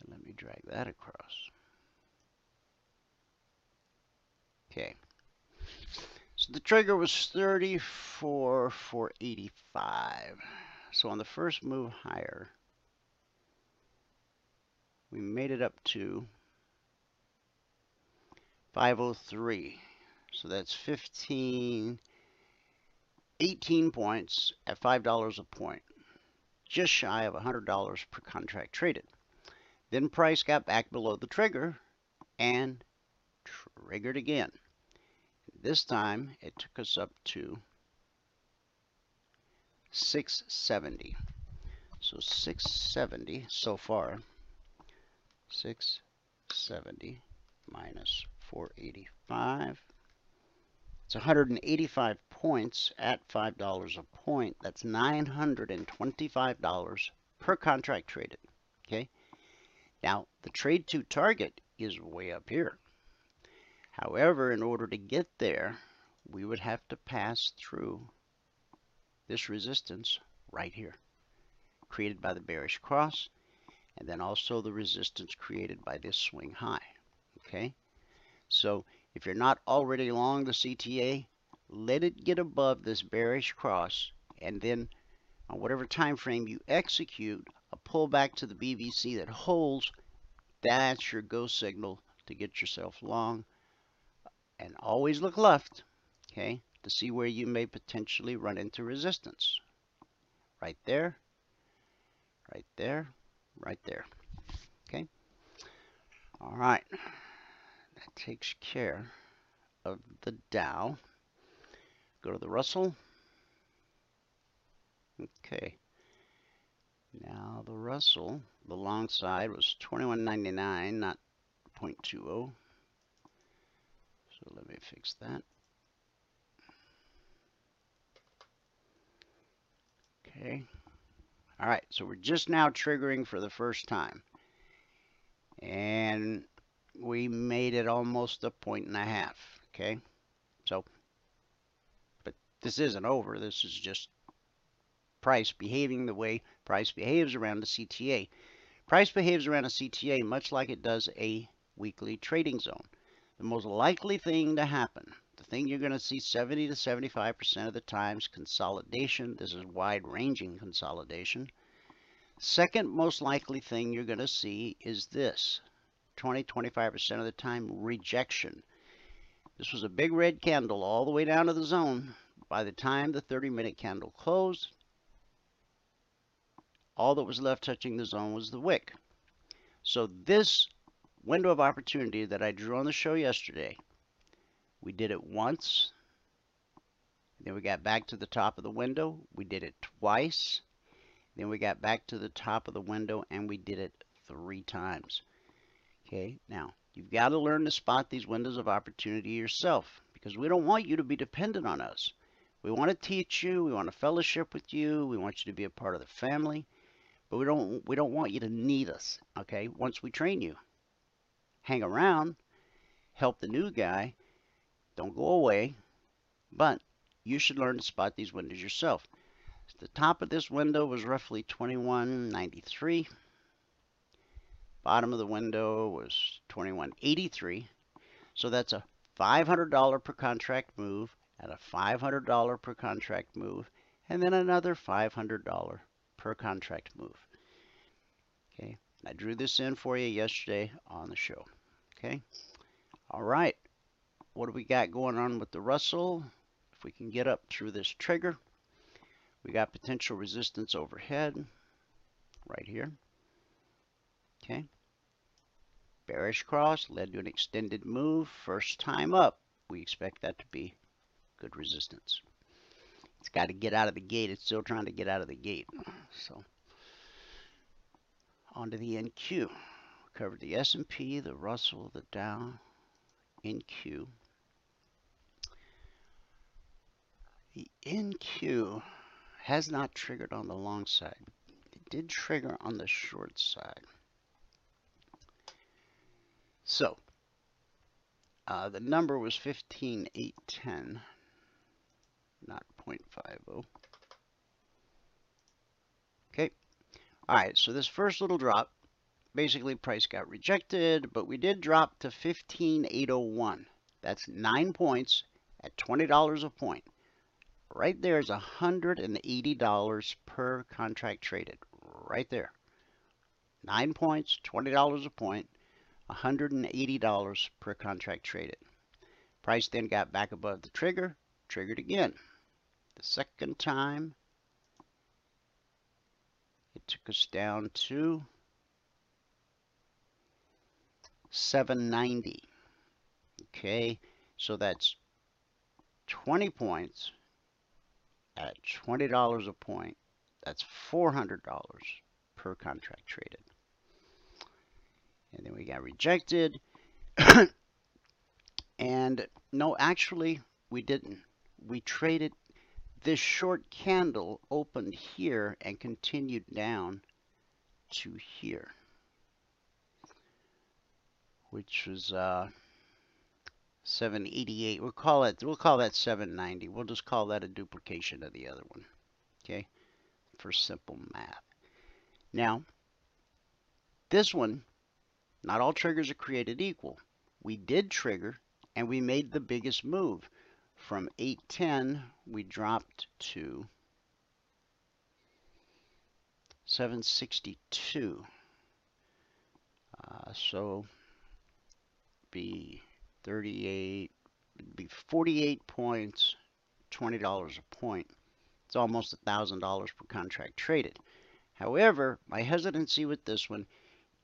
S4: And let me drag that across. Okay. So the trigger was 34 for 85. So on the first move higher, we made it up to 503. So that's 15, 18 points at $5 a point, just shy of $100 per contract traded. Then price got back below the trigger and triggered again. This time it took us up to 670. So 670 so far, 670 minus 485. It's 185 points at $5 a point. That's $925 per contract traded. Okay. Now, the trade to target is way up here. However, in order to get there, we would have to pass through this resistance right here, created by the bearish cross, and then also the resistance created by this swing high. Okay, so if you're not already long the CTA, let it get above this bearish cross, and then on whatever time frame you execute a pullback to the BBC that holds, that's your go signal to get yourself long. And always look left, okay, to see where you may potentially run into resistance. Right there, right there, right there. Okay. All right. Takes care of the Dow. Go to the Russell. Okay. Now the Russell, the long side was 21.99, not 0.20. So let me fix that. Okay. All right, so we're just now triggering for the first time. And we made it almost a point and a half, okay? So, but this isn't over. This is just price behaving the way price behaves around the CTA. Price behaves around a CTA much like it does a weekly trading zone. The most likely thing to happen, the thing you're going to see 70 to 75% of the times, consolidation. This is wide-ranging consolidation. Second most likely thing you're going to see is this, 20-25% of the time, rejection. This was a big red candle all the way down to the zone. By the time the 30-minute candle closed, all that was left touching the zone was the wick. So this window of opportunity that I drew on the show yesterday, we did it once. Then we got back to the top of the window. We did it twice. Then we got back to the top of the window and we did it three times. Okay, now you've got to learn to spot these windows of opportunity yourself because we don't want you to be dependent on us. We want to teach you, we want to fellowship with you, we want you to be a part of the family, but we don't we don't want you to need us, okay? Once we train you. Hang around, help the new guy, don't go away, but you should learn to spot these windows yourself. The top of this window was roughly 2193. Bottom of the window was 2183. So that's a $500 per contract move and a $500 per contract move and then another $500 per contract move. Okay, I drew this in for you yesterday on the show. Okay, all right, what do we got going on with the Russell? If we can get up through this trigger, we got potential resistance overhead right here. Okay. Bearish cross led to an extended move. First time up, we expect that to be good resistance. It's got to get out of the gate. It's still trying to get out of the gate. So onto the NQ. Covered the S&P, the Russell, the Dow, NQ. The NQ has not triggered on the long side. It did trigger on the short side. So, uh, the number was 15810, not 0.50. Okay, All right, so this first little drop, basically price got rejected, but we did drop to 15,801. That's nine points at $20 a point. Right there is $180 per contract traded. Right there. Nine points, $20 a point, $180 per contract traded. Price then got back above the trigger, triggered again. The second time, it took us down to 790. Okay, so that's 20 points at $20 a point. That's $400 per contract traded. And then we got rejected. and no, actually, we didn't. We traded this short candle opened here and continued down to here, which was uh, 788. We'll call it. We'll call that 790. We'll just call that a duplication of the other one. Okay, for simple math. Now, this one, not all triggers are created equal. We did trigger, and we made the biggest move. From 810, we dropped to 762. Uh, so be 38, be 48 points, $20 a point. It's almost $1,000 per contract traded. However, my hesitancy with this one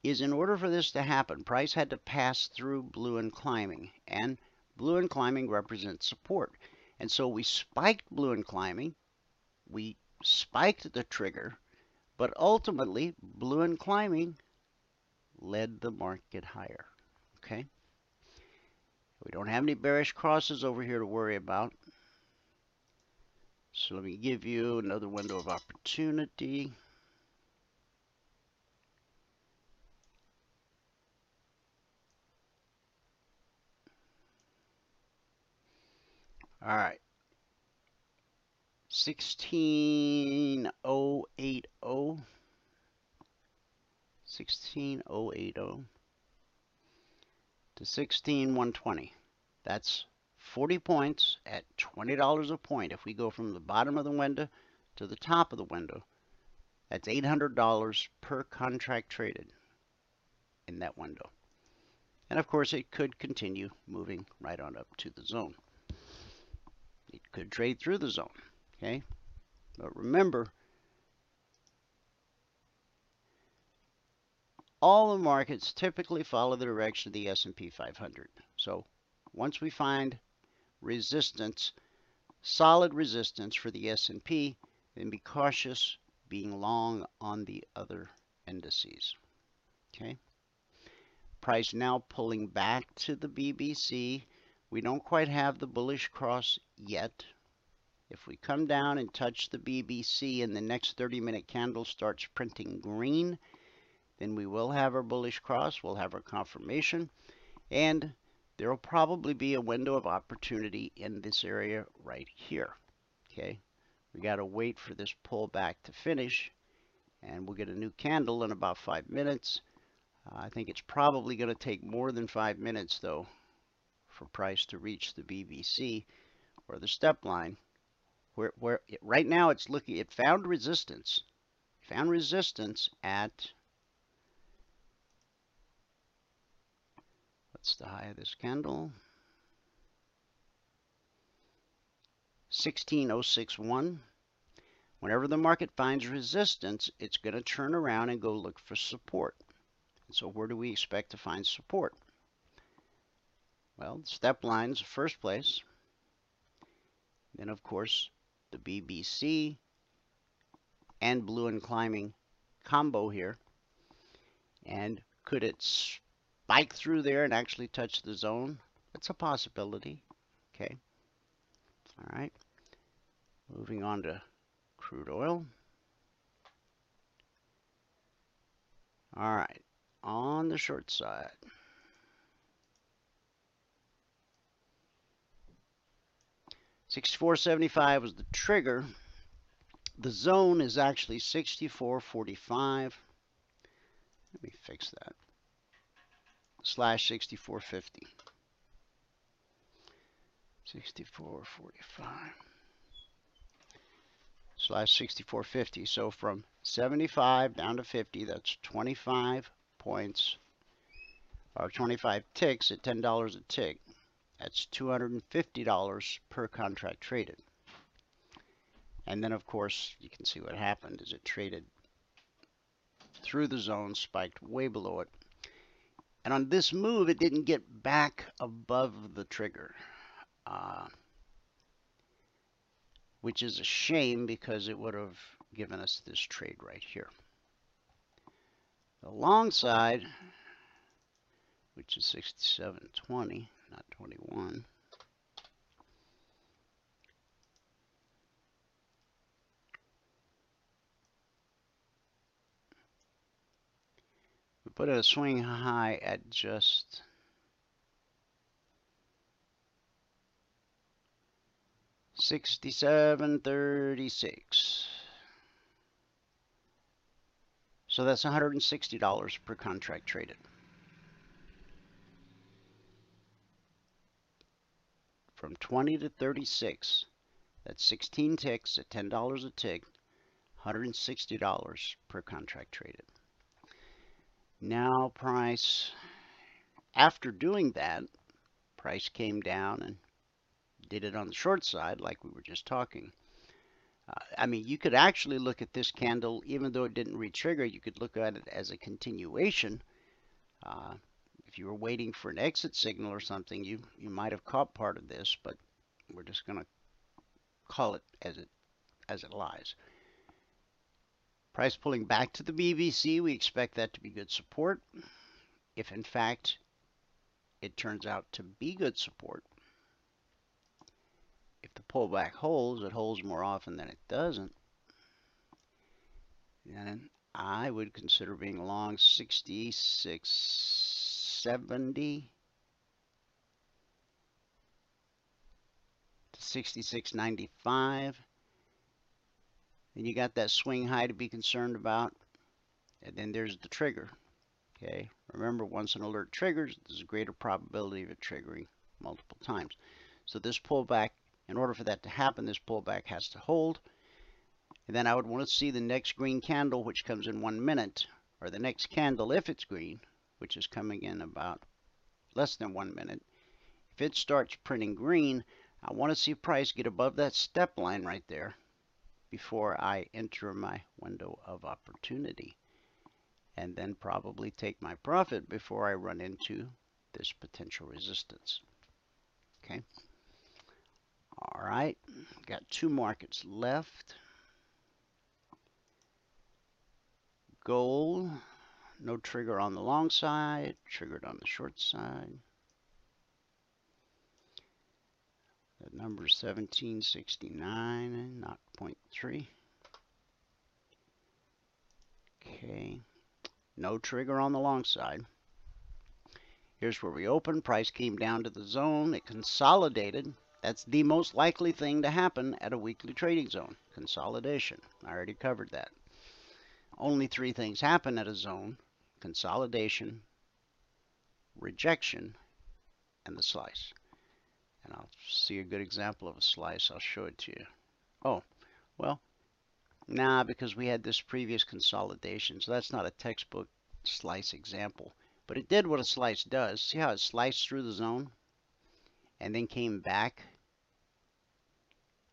S4: is in order for this to happen, price had to pass through blue and climbing. And Blue and climbing represents support. And so we spiked blue and climbing. We spiked the trigger. But ultimately, blue and climbing led the market higher. Okay? We don't have any bearish crosses over here to worry about. So let me give you another window of opportunity. All right. 16080 16080 to 16120 that's 40 points at $20 a point. If we go from the bottom of the window to the top of the window that's $800 per contract traded in that window. And of course it could continue moving right on up to the zone could trade through the zone. Okay, but remember, all the markets typically follow the direction of the S&P 500. So once we find resistance, solid resistance for the S&P, then be cautious being long on the other indices. Okay. Price now pulling back to the BBC we don't quite have the bullish cross yet. If we come down and touch the BBC and the next 30 minute candle starts printing green, then we will have our bullish cross, we'll have our confirmation, and there will probably be a window of opportunity in this area right here. Okay, we got to wait for this pullback to finish, and we'll get a new candle in about five minutes. Uh, I think it's probably going to take more than five minutes though for price to reach the BBC or the step line where, where it, right now it's looking, it found resistance, found resistance at, what's the high of this candle? 16061. Whenever the market finds resistance, it's going to turn around and go look for support. So where do we expect to find support? Well, step lines, first place. Then, of course, the BBC and blue and climbing combo here. And could it spike through there and actually touch the zone? That's a possibility. Okay. All right. Moving on to crude oil. All right. On the short side. 6475 was the trigger. the zone is actually 64.45. Let me fix that. Slash 64.50. 64.45 slash 64.50. So from 75 down to 50, that's 25 points or 25 ticks at $10 a tick. That's $250 per contract traded. And then, of course, you can see what happened is it traded through the zone, spiked way below it. And on this move, it didn't get back above the trigger, uh, which is a shame because it would have given us this trade right here. The long side, which is 67.20, not 21. We put a swing high at just Sixty-seven thirty-six. So that's $160 per contract traded. From 20 to 36, that's 16 ticks at $10 a tick, $160 per contract traded. Now price, after doing that, price came down and did it on the short side like we were just talking. Uh, I mean, you could actually look at this candle, even though it didn't re-trigger, you could look at it as a continuation. Uh, you were waiting for an exit signal or something, you, you might have caught part of this, but we're just going to call it as it as it lies. Price pulling back to the BBC, we expect that to be good support. If in fact it turns out to be good support, if the pullback holds, it holds more often than it doesn't. then I would consider being long 66, 70 to 66.95. And you got that swing high to be concerned about. And then there's the trigger. Okay, remember once an alert triggers, there's a greater probability of it triggering multiple times. So this pullback in order for that to happen, this pullback has to hold. And then I would want to see the next green candle, which comes in one minute, or the next candle, if it's green, which is coming in about less than one minute. If it starts printing green, I want to see price get above that step line right there before I enter my window of opportunity. And then probably take my profit before I run into this potential resistance. Okay. All right, got two markets left. Gold, no trigger on the long side, triggered on the short side. That number is 1769, and not 0.3. Okay, no trigger on the long side. Here's where we open. Price came down to the zone. It consolidated. That's the most likely thing to happen at a weekly trading zone, consolidation. I already covered that. Only three things happen at a zone, consolidation, rejection, and the slice. And I'll see a good example of a slice. I'll show it to you. Oh, well, nah, because we had this previous consolidation, so that's not a textbook slice example. But it did what a slice does. See how it sliced through the zone? and then came back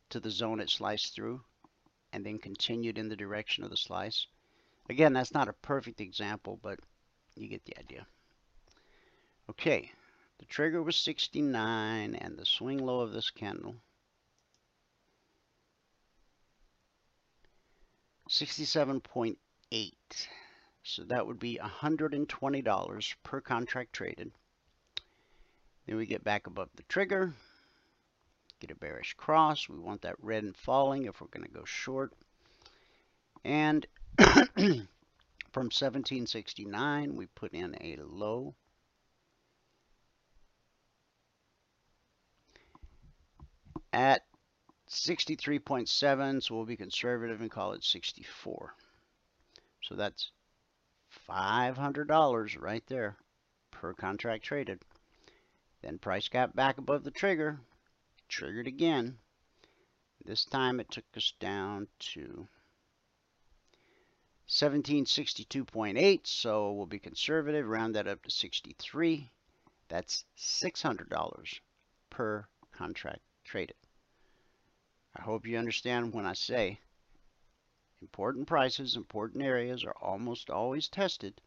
S4: to the zone it sliced through and then continued in the direction of the slice. Again, that's not a perfect example, but you get the idea. Okay, the trigger was 69 and the swing low of this candle 67.8. So that would be $120 per contract traded. Then we get back above the trigger, get a bearish cross. We want that red and falling if we're going to go short. And from 1769, we put in a low. At 63.7, so we'll be conservative and call it 64. So that's $500 right there per contract traded. Then price got back above the trigger, triggered again. This time it took us down to 1762.8, so we'll be conservative, round that up to 63. That's $600 per contract traded. I hope you understand when I say important prices, important areas are almost always tested.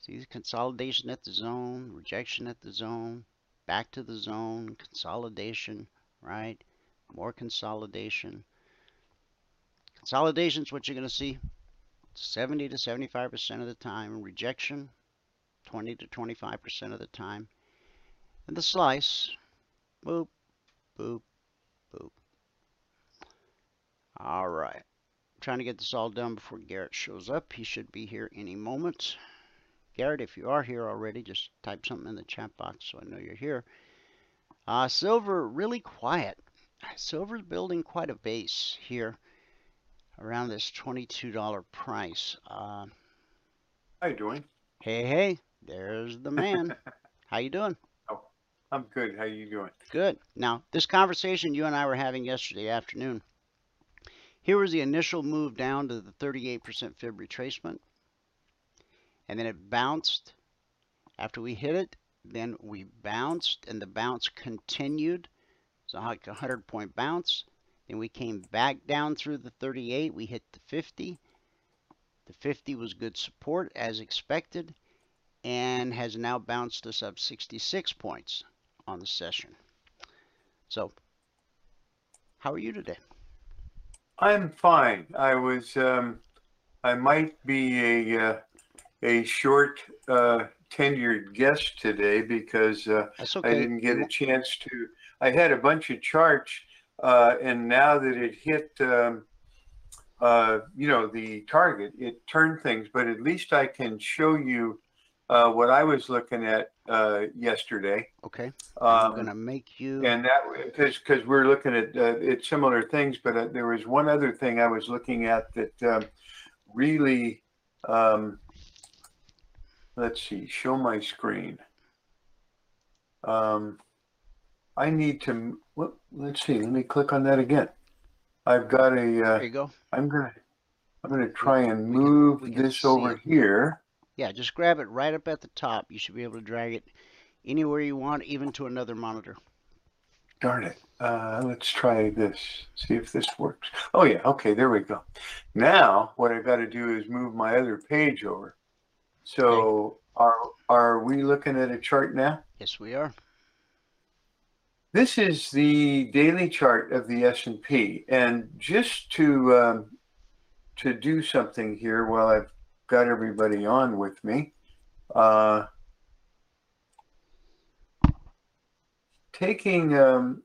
S4: See the consolidation at the zone, rejection at the zone, back to the zone, consolidation, right? More consolidation. Consolidation is what you're going to see 70 to 75% of the time. Rejection, 20 to 25% of the time. And the slice, boop, boop, boop. All right. I'm trying to get this all done before Garrett shows up. He should be here any moment. Garrett, if you are here already, just type something in the chat box so I know you're here. Uh, silver, really quiet. Silver's building quite a base here around this $22 price. Uh,
S7: How you doing?
S4: hey, hey, there's the man. How you doing?
S7: Oh, I'm good. How you doing?
S4: Good. Now, this conversation you and I were having yesterday afternoon, here was the initial move down to the 38% fib retracement. And then it bounced after we hit it. Then we bounced and the bounce continued. So like a 100 point bounce. Then we came back down through the 38. We hit the 50. The 50 was good support as expected and has now bounced us up 66 points on the session. So, how are you today?
S7: I'm fine. I was. Um, I might be a uh, a short uh, tenured guest today because uh,
S4: That's
S7: I didn't get a chance to. I had a bunch of charts, uh, and now that it hit, um, uh, you know, the target, it turned things. But at least I can show you uh, what I was looking at uh, yesterday.
S4: Okay. I'm
S7: Um,
S4: gonna make you.
S7: And that, because, because we're looking at, uh, at similar things, but uh, there was one other thing I was looking at that, um, really, um, let's see, show my screen. Um, I need to, what, let's see, let me click on that again. I've got a,
S4: There
S7: uh,
S4: you go.
S7: I'm gonna, I'm gonna try and
S4: we
S7: move
S4: can
S7: this over
S4: it.
S7: here.
S4: Yeah, just grab it right up at the top. You should be able to drag it anywhere you want, even to another monitor.
S7: Darn it. Uh, let's try this. See if this works. Oh yeah. Okay. There we go. Now what I've got to do is move my other page over. So are are we looking at a chart now?
S4: Yes, we are.
S7: This is the daily chart of the S and P, and just to um, to do something here while I've got everybody on with me. Uh, taking um,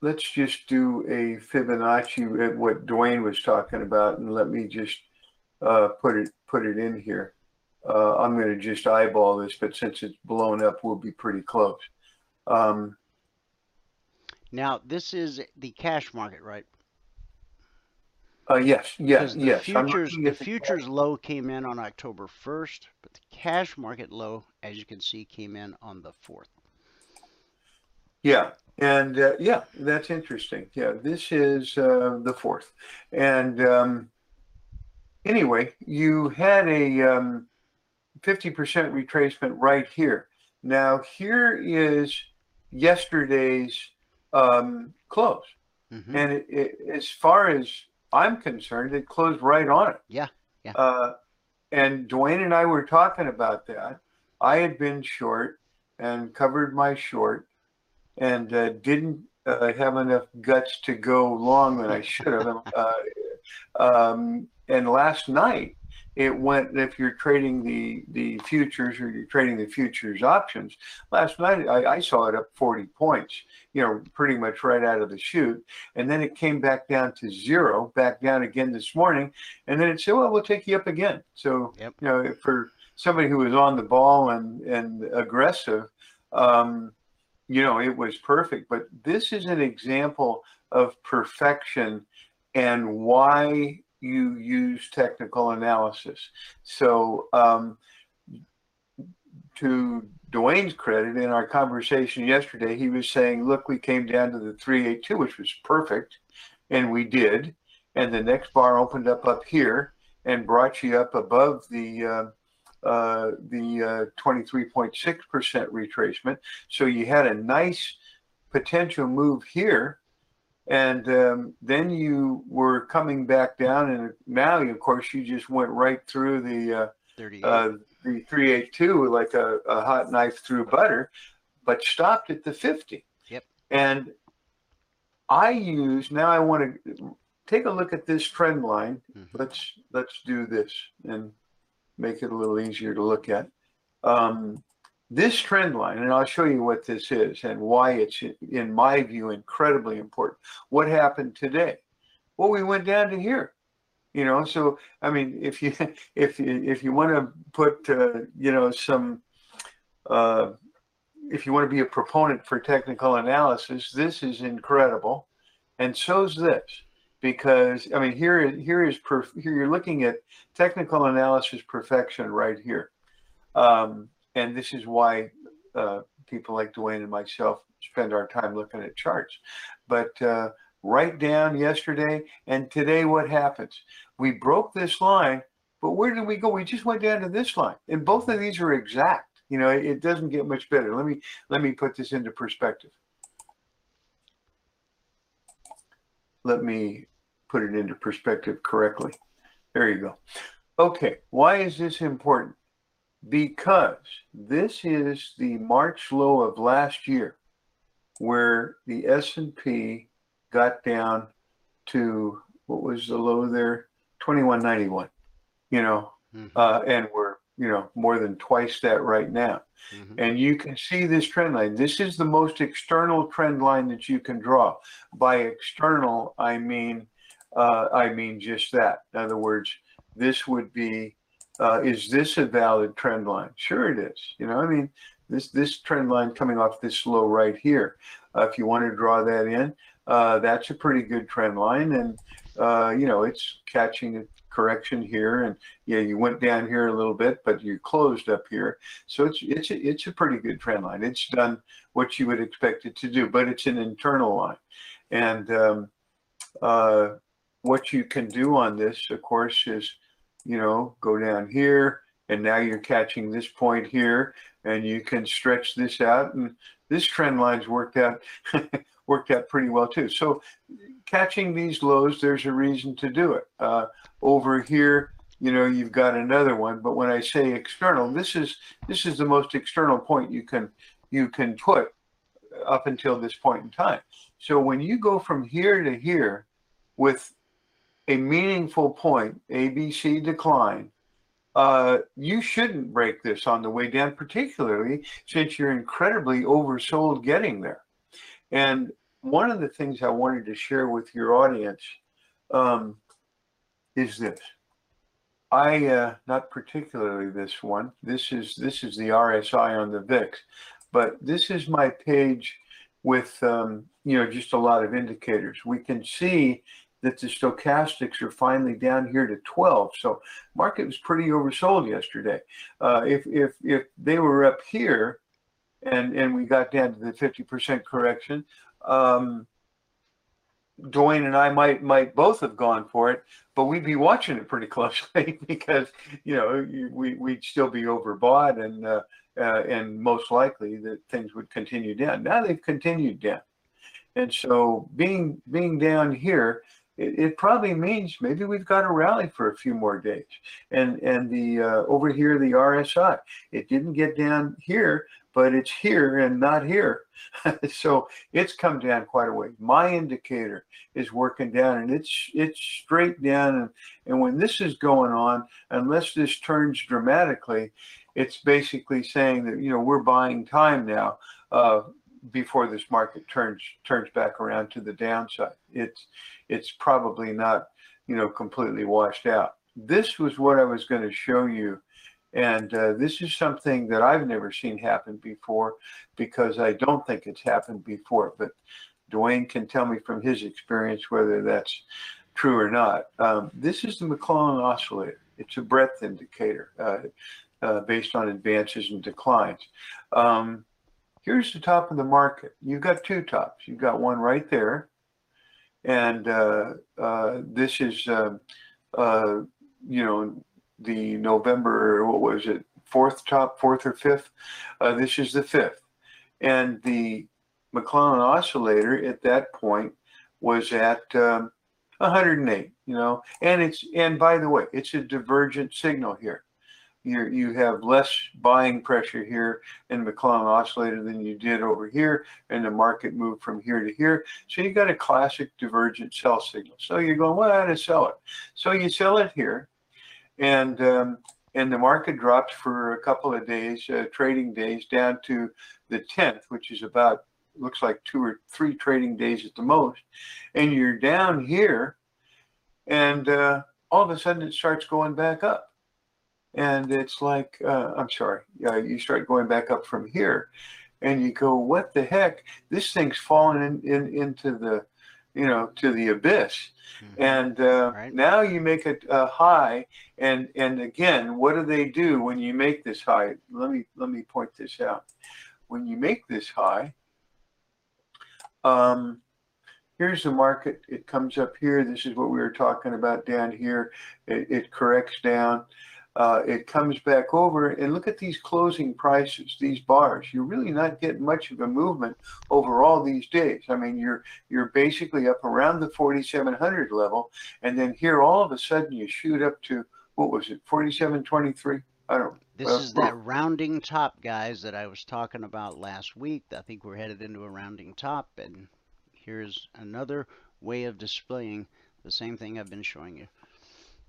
S7: let's just do a Fibonacci at what Dwayne was talking about, and let me just uh, put it put it in here. Uh, I'm going to just eyeball this, but since it's blown up, we'll be pretty close. Um,
S4: Now, this is the cash market, right?
S7: uh, yes, yes,
S4: the
S7: yes.
S4: Futures, the futures low came in on October 1st, but the cash market low, as you can see, came in on the 4th.
S7: Yeah, and uh, yeah, that's interesting. Yeah, this is uh, the fourth, and um, anyway, you had a um, 50% retracement right here. Now, here is yesterday's um, close.
S4: Mhm.
S7: And it, it, as far as I'm concerned, it closed right on it.
S4: Yeah, yeah.
S7: Uh, and Dwayne and I were talking about that. I had been short and covered my short and uh, didn't uh, have enough guts to go long than I should have. uh, um, and last night it went. If you're trading the the futures or you're trading the futures options, last night I, I saw it up 40 points. You know, pretty much right out of the chute, and then it came back down to zero, back down again this morning, and then it said, "Well, we'll take you up again." So
S4: Yep.
S7: you know, for somebody who was on the ball and and aggressive. Um, you know, it was perfect. But this is an example of perfection and why you use technical analysis. So, um, to Dwayne's credit, in our conversation yesterday, he was saying, look, we came down to the 382, which was perfect, and we did. And the next bar opened up up here and brought you up above the uh, uh, the 23.6% uh, retracement. So you had a nice potential move here. And um, then you were coming back down, and now, of course, you just went right through the uh, uh, the 382 like a, a hot knife through butter, but stopped at the 50.
S4: Yep.
S7: And I use now. I want to take a look at this trend line.
S4: Mm-hmm.
S7: Let's let's do this and make it a little easier to look at. Um, this trend line, and I'll show you what this is and why it's, in my view, incredibly important. What happened today? Well, we went down to here. You know, so I mean, if you if you if you want to put uh, you know some uh, if you want to be a proponent for technical analysis, this is incredible, and so's this because I mean here here is perf- here you're looking at technical analysis perfection right here, um, and this is why uh, people like Dwayne and myself spend our time looking at charts. But uh, right down yesterday and today, what happens? We broke this line, but where did we go? We just went down to this line, and both of these are exact. You know, it doesn't get much better. Let me let me put this into perspective. Let me put it into perspective correctly. There you go. Okay, why is this important? Because this is the March low of last year where the S&P got down to what was the low there 2191 you know
S4: Mhm.
S7: uh, and we're you know more than twice that right now
S4: Mhm.
S7: and you can see this trend line. This is the most external trend line that you can draw. By external, I mean, uh, I mean just that. In other words, this would be, uh, is this a valid trend line? Sure it is. You know, I mean, this, this trend line coming off this low right here. Uh, if you want to draw that in, uh, that's a pretty good trend line. And, uh, you know, it's catching a correction here. And yeah, you went down here a little bit, but you closed up here. So it's it's a, it's a pretty good trend line. It's done what you would expect it to do, but it's an internal line. And um, uh, what you can do on this, of course, is you know go down here, and now you're catching this point here, and you can stretch this out, and this trend line's worked out worked out pretty well too. So catching these lows, there's a reason to do it. Uh, over here, you know, you've got another one. But when I say external, this is this is the most external point you can you can put up until this point in time. So when you go from here to here with a meaningful point, ABC decline, uh, you shouldn't break this on the way down, particularly since you're incredibly oversold getting there. And one of the things I wanted to share with your audience um, is this. I uh, not particularly this one. This is this is the RSI on the VIX, but this is my page with um, you know just a lot of indicators. We can see that the stochastics are finally down here to 12. So market was pretty oversold yesterday. Uh, if if if they were up here, and and we got down to the 50% correction, um, Dwayne and I might might both have gone for it, but we'd be watching it pretty closely because you know we we'd still be overbought and uh, uh, and most likely that things would continue down. Now they've continued down, and so being being down here, it, it probably means maybe we've got to rally for a few more days. And and the uh, over here the RSI, it didn't get down here, but it's here and not here. so it's come down quite a way. My indicator is working down and it's it's straight down and, and when this is going on, unless this turns dramatically, it's basically saying that you know we're buying time now uh, before this market turns turns back around to the downside. It's it's probably not you know completely washed out. This was what I was going to show you and uh, this is something that I've never seen happen before because I don't think it's happened before. But Dwayne can tell me from his experience whether that's true or not. Um, this is the McClellan oscillator. It's a breadth indicator uh, uh, based on advances and declines. Um, here's the top of the market. You've got two tops. You've got one right there, and uh, uh this is, um, uh, you know, the November. What was it? Fourth top, fourth or fifth. Uh, this is the fifth, and the McClellan oscillator at that point was at um, 108, you know, and it's, and by the way, it's a divergent signal here. You you have less buying pressure here in the McClellan oscillator than you did over here, and the market moved from here to here. So you got a classic divergent sell signal. So you're going, well, how to sell it? So you sell it here, and um, and the market drops for a couple of days, uh, trading days, down to the 10th, which is about looks like two or three trading days at the most, and you're down here, and uh, all of a sudden it starts going back up. And it's like, uh, I'm sorry, uh, you start going back up from here, and you go, what the heck? This thing's falling in, in into the, you know, to the abyss. Mm-hmm. And uh, right. now you make a, a, high, and and again, what do they do when you make this high? Let me let me point this out. When you make this high, um, here's the market. It comes up here. This is what we were talking about down here. It, it corrects down. Uh, it comes back over and look at these closing prices, these bars. You're really not getting much of a movement overall these days. I mean, you're you're basically up around the 4,700 level, and then here all of a sudden you shoot up to what was it, 47.23? I don't.
S4: This uh, is that rounding top, guys, that I was talking about last week. I think we're headed into a rounding top, and here's another way of displaying the same thing I've been showing you.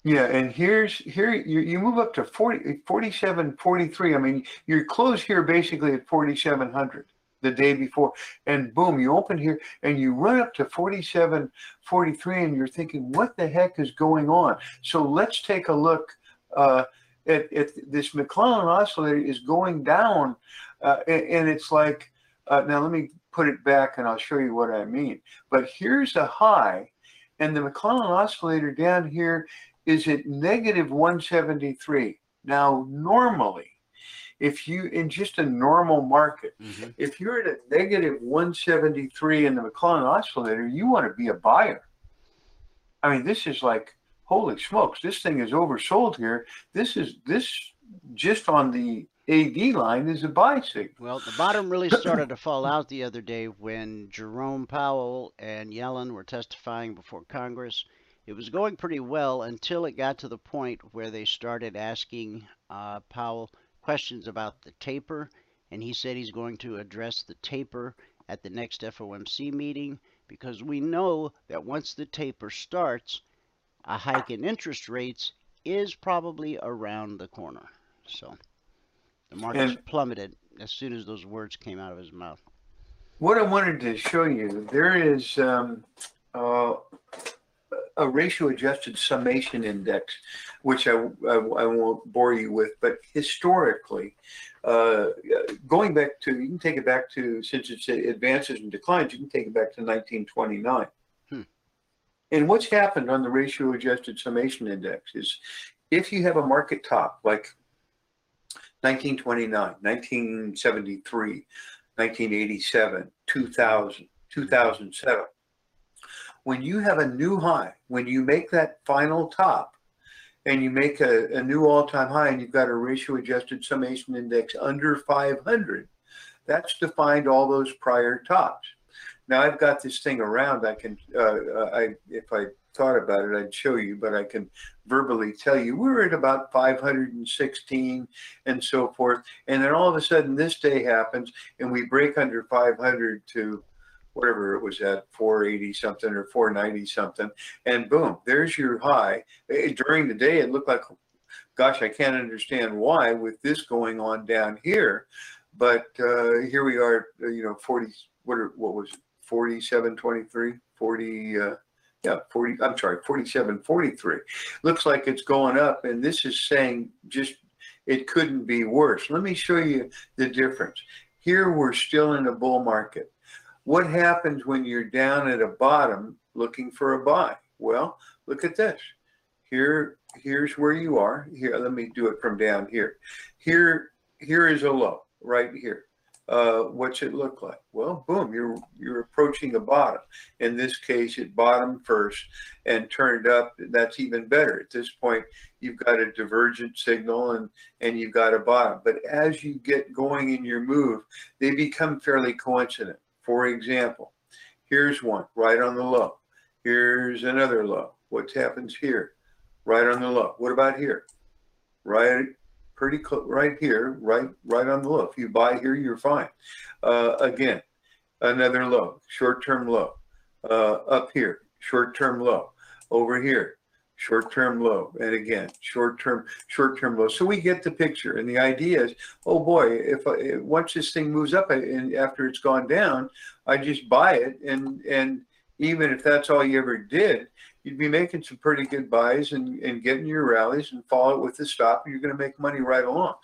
S7: Yeah, and here's here you, you move up to 40, 47, 43. I mean, you're close here basically at 4,700 the day before, and boom, you open here and you run up to 47, 43, and you're thinking, what the heck is going on? So let's take a look. Uh, it, it, this McClellan oscillator is going down, uh, and, and, it's like, uh, now let me put it back and I'll show you what I mean. But here's a high, and the McClellan oscillator down here is at negative 173. Now, normally, if you in just a normal market, mm-hmm. if you're at a negative 173 in the McClellan oscillator, you want to be a buyer. I mean, this is like holy smokes, this thing is oversold here. This is this just on the AD line is a buy signal.
S4: Well, the bottom really started to fall out the other day when Jerome Powell and Yellen were testifying before Congress. It was going pretty well until it got to the point where they started asking uh, Powell questions about the taper, and he said he's going to address the taper at the next FOMC meeting because we know that once the taper starts, a hike in interest rates is probably around the corner. So the markets and plummeted as soon as those words came out of his mouth.
S7: What I wanted to show you, there is um, uh, a ratio adjusted summation index, which I, I, I, won't bore you with, but historically, uh, going back to, you can take it back to, since it's advances and declines, you can take it back to 1929. And what's happened on the ratio adjusted summation index is if you have a market top like 1929, 1973, 1987, 2000, 2007, when you have a new high, when you make that final top and you make a, a new all-time high and you've got a ratio adjusted summation index under 500, that's defined all those prior tops. Now I've got this thing around. I can, uh, uh, I if I thought about it, I'd show you, but I can verbally tell you we're at about 516 and so forth. And then all of a sudden this day happens and we break under 500 to whatever it was at 480 something or 490 something. And boom, there's your high. Eh, during the day, it looked like, gosh, I can't understand why with this going on down here. But uh, here we are, you know, 40, what, are, what was it? 4723, 40, uh, yeah, 40, I'm sorry, 4743. Looks like it's going up, and this is saying just it couldn't be worse. Let me show you the difference. Here we're still in a bull market. What happens when you're down at a bottom looking for a buy? Well, look at this. Here, here's where you are. Here, let me do it from down here. Here, here is a low right here. Uh, what's it look like? Well, boom, you're you're approaching a bottom. In this case, it bottomed first and turned up. That's even better. At this point, you've got a divergent signal and and you've got a bottom. But as you get going in your move, they become fairly coincident. For example, here's one right on the low. Here's another low. What happens here? Right on the low. What about here? Right pretty close right here, right, right on the low. If you buy here, you're fine. Uh, again, another low, short-term low. Uh, up here, short-term low. Over here, short-term low. And again, short-term, short-term low. So we get the picture. And the idea is, oh boy, if, I, once this thing moves up and after it's gone down, I just buy it. And, and even if that's all you ever did, you'd be making some pretty good buys and, and getting your rallies and follow it with the stop. and You're going to make money right along.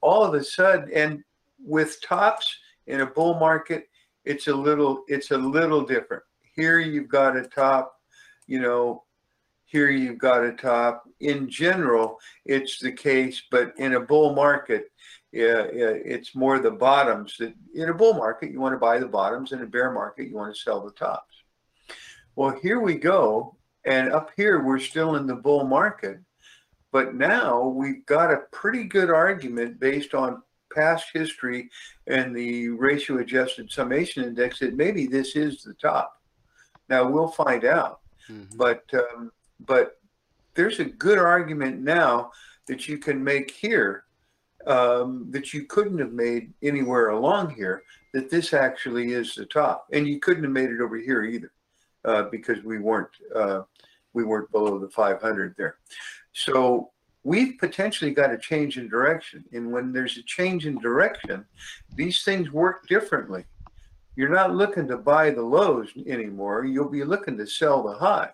S7: All of a sudden, and with tops in a bull market, it's a little it's a little different. Here you've got a top, you know, here you've got a top. In general, it's the case, but in a bull market, it's more the bottoms that in a bull market you want to buy the bottoms, in a bear market you want to sell the tops. Well, here we go and up here, we're still in the bull market. But now we've got a pretty good argument based on past history and the ratio adjusted summation index that maybe this is the top. Now we'll find out. Mm-hmm. But um, but there's a good argument now that you can make here um, that you couldn't have made anywhere along here that this actually is the top, and you couldn't have made it over here either uh, because we weren't uh, we weren't below the 500 there. So we've potentially got a change in direction. And when there's a change in direction, these things work differently. You're not looking to buy the lows anymore. You'll be looking to sell the highs.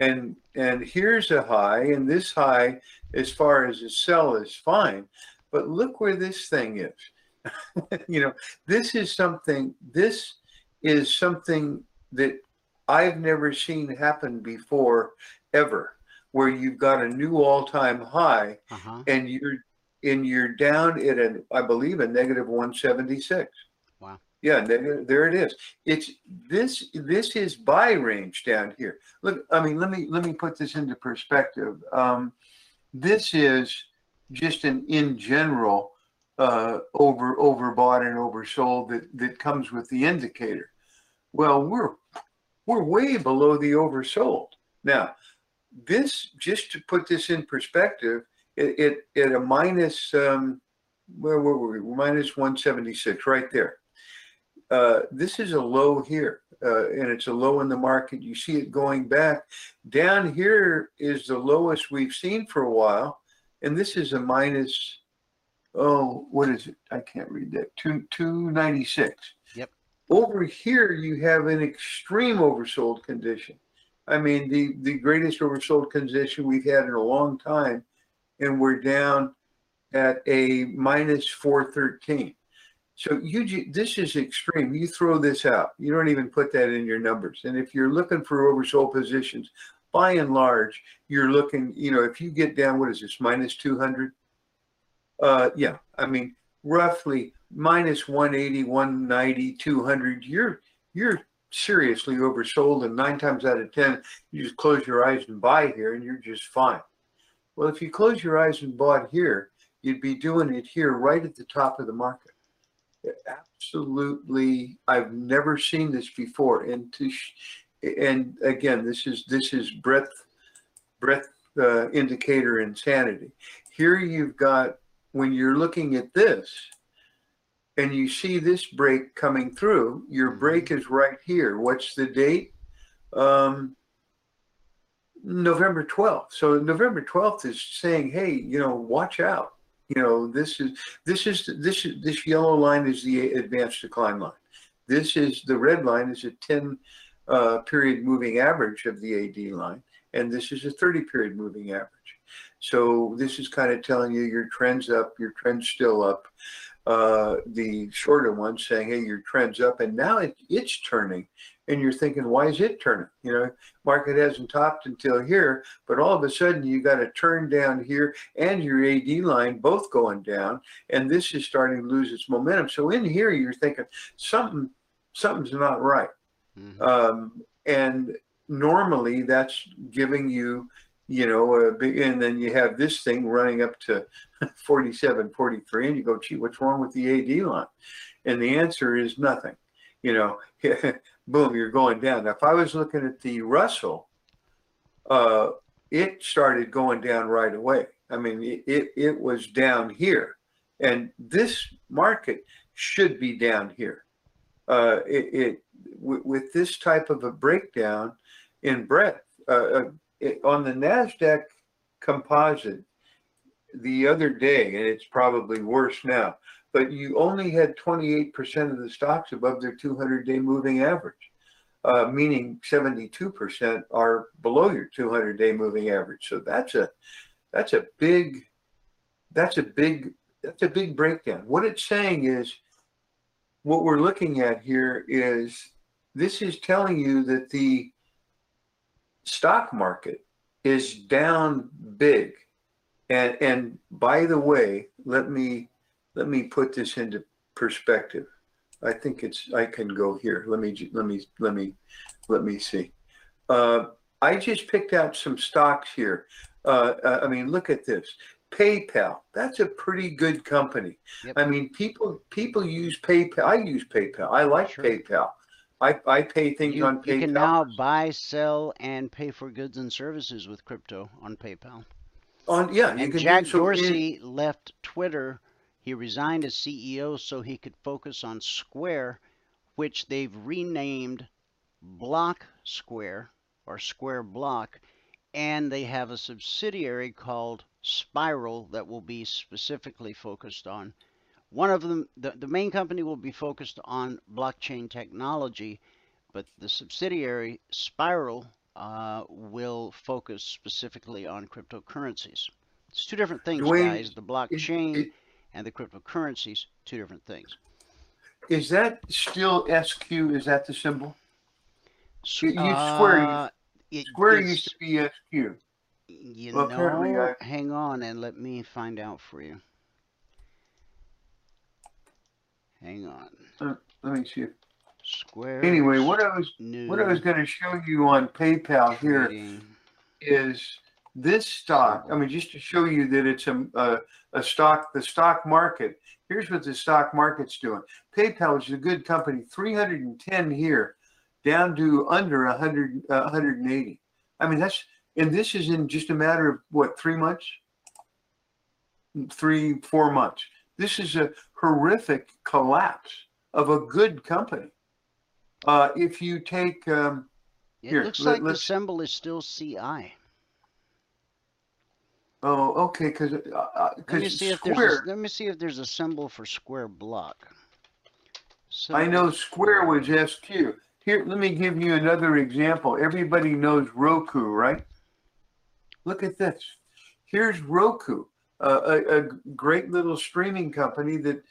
S7: And and here's a high, and this high, as far as a sell, is fine. But look where this thing is. you know, this is something. This is something that I've never seen happen before ever, where you've got a new all-time high uh-huh. and you're and you're down at an I believe a negative 176. Yeah, there it is. It's this this is buy range down here. Look, I mean, let me let me put this into perspective. Um, this is just an in general uh, over overbought and oversold that that comes with the indicator. Well, we're we're way below the oversold. Now, this, just to put this in perspective, it, it at a minus, um, where were we? Minus 176, right there. Uh, this is a low here, uh, and it's a low in the market. You see it going back. Down here is the lowest we've seen for a while, and this is a minus, oh, what is it? I can't read that. Two, 296. Yep. Over here, you have an extreme oversold condition. I mean, the, the greatest oversold condition we've had in a long time, and we're down at a minus 413. So you this is extreme. You throw this out. You don't even put that in your numbers. And if you're looking for oversold positions, by and large, you're looking. You know, if you get down, what is this minus 200? Uh, yeah, I mean, roughly minus 180, 190, 200, you're you're seriously oversold, and nine times out of ten, you just close your eyes and buy here, and you're just fine. Well, if you close your eyes and bought here, you'd be doing it here, right at the top of the market. Absolutely, I've never seen this before, and to and again, this is this is breadth breadth uh, indicator insanity. Here you've got when you're looking at this and you see this break coming through, your mm-hmm. break is right here. What's the date? Um, November 12th. So November 12th is saying, hey, you know, watch out. You know, this is this is this is this yellow line is the advanced decline line. This is the red line is a 10 uh, period moving average of the AD line, and this is a 30 period moving average. So this is kind of telling you your trend's up, your trend's still up. uh, the shorter one saying, hey, your trend's up. And now it, it's turning. And you're thinking, why is it turning? You know, market hasn't topped until here, but all of a sudden you got a turn down here and your AD line both going down. And this is starting to lose its momentum. So in here, you're thinking something, something's not right.
S4: Mhm.
S7: Um, and normally that's giving you, you know, a big, and then you have this thing running up to 47, 43, and you go, gee, what's wrong with the AD line? And the answer is nothing. You know, boom, you're going down. Now, if I was looking at the Russell, uh, it started going down right away. I mean, it, it, it was down here. And this market should be down here. Uh, it, it with, this type of a breakdown in breadth uh, uh, it, on the Nasdaq Composite the other day, and it's probably worse now. But you only had 28% of the stocks above their 200-day moving average, uh, meaning 72% are below your 200-day moving average. So that's a that's a big that's a big that's a big breakdown. What it's saying is what we're looking at here is this is telling you that the stock market is down big. And and by the way, let me let me put this into perspective. I think it's I can go here. Let me let me let me let me see. Uh, I just picked out some stocks here. Uh, uh, I mean, look at this. PayPal. That's a pretty good company.
S4: Yep.
S7: I mean, people people use PayPal. I use PayPal. I like
S4: Sure.
S7: PayPal. I, I pay things
S4: You,
S7: on
S4: you can now buy, sell, and pay for goods and services with crypto on PayPal.
S7: on yeah, you
S4: And
S7: can
S4: Jack
S7: do so in-
S4: Dorsey left Twitter. He resigned as CEO so he could focus on Square, which they've renamed Block Square or Square Block, and they have a subsidiary called Spiral that will be specifically focused on. One of them, the, the main company will be focused on blockchain technology, but the subsidiary Spiral uh, will focus specifically on cryptocurrencies. It's two different things,
S7: Dwayne,
S4: guys. The blockchain
S7: it-
S4: and the cryptocurrencies, two different things.
S7: Is that still SQ? Is that the symbol? You- you Square
S4: uh, it
S7: Square
S4: is-
S7: used to be SQ.
S4: You
S7: Well,
S4: know,
S7: I-
S4: hang on and let me find out for you. Hang on.
S7: Let me see. If,
S4: Square.
S7: anyway, what I was what I was going to show you on PayPal here
S4: trading.
S7: is this stock. I mean, just to show you that it's a, a, a stock, the stock market. Here's what the stock market's doing. PayPal is a good company, 310 here, down to under 100, uh, 180. I mean, that's, and this is in just a matter of what, three months? Three, four months. This is a horrific collapse of a good company. Uh, if you take, um,
S4: It
S7: Here,
S4: looks
S7: let-
S4: like the symbol is still CI.
S7: Oh, okay, because uh,
S4: Let me see if there's
S7: Square.
S4: a, let me see if there's a symbol for square block.
S7: So, I know Square was SQ. Here, let me give you another example. Everybody knows Roku, right? Look at this. Here's Roku, uh, a, a great little streaming company that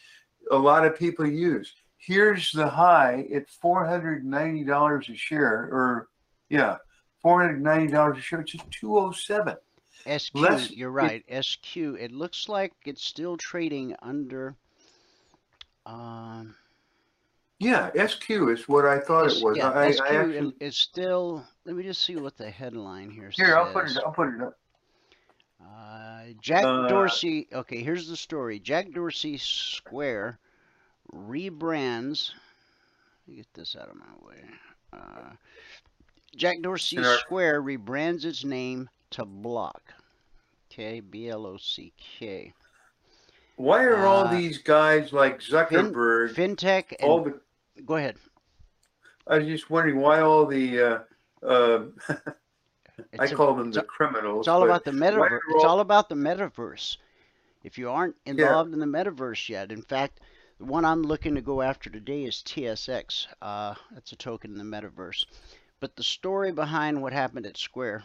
S7: a lot of people use. Here's the high at $490 a share, or yeah, $490 a share. It's just 207.
S4: SQ,
S7: less-
S4: you're
S7: it-
S4: right. SQ. It looks like it's still trading under. Um,
S7: Yeah, SQ is what I thought
S4: S-
S7: it was.
S4: yeah,
S7: I,
S4: SQ
S7: I actually,
S4: is still. Let me just see what the headline here
S7: here, I'll put
S4: says.
S7: it. I'll put it up.
S4: Uh, Jack
S7: Uh,
S4: Dorsey. Okay, here's the story. Jack Dorsey Square rebrands. Let me get this out of my way. Uh, Jack Dorsey
S7: our-
S4: Square rebrands its name to Block. Okay, B L O C K.
S7: Why are all
S4: Uh,
S7: these guys like Zuckerberg,
S4: FinTech and
S7: all the?
S4: go ahead.
S7: I was just wondering why all the. Uh, uh, I
S4: a-
S7: call them the criminals.
S4: It's all about the metaverse.
S7: are
S4: It's
S7: all-
S4: all about the metaverse. If you aren't involved in the metaverse yet, in fact, the one I'm looking to go after today is TSX. Uh, that's a token in the metaverse. But the story behind what happened at Square,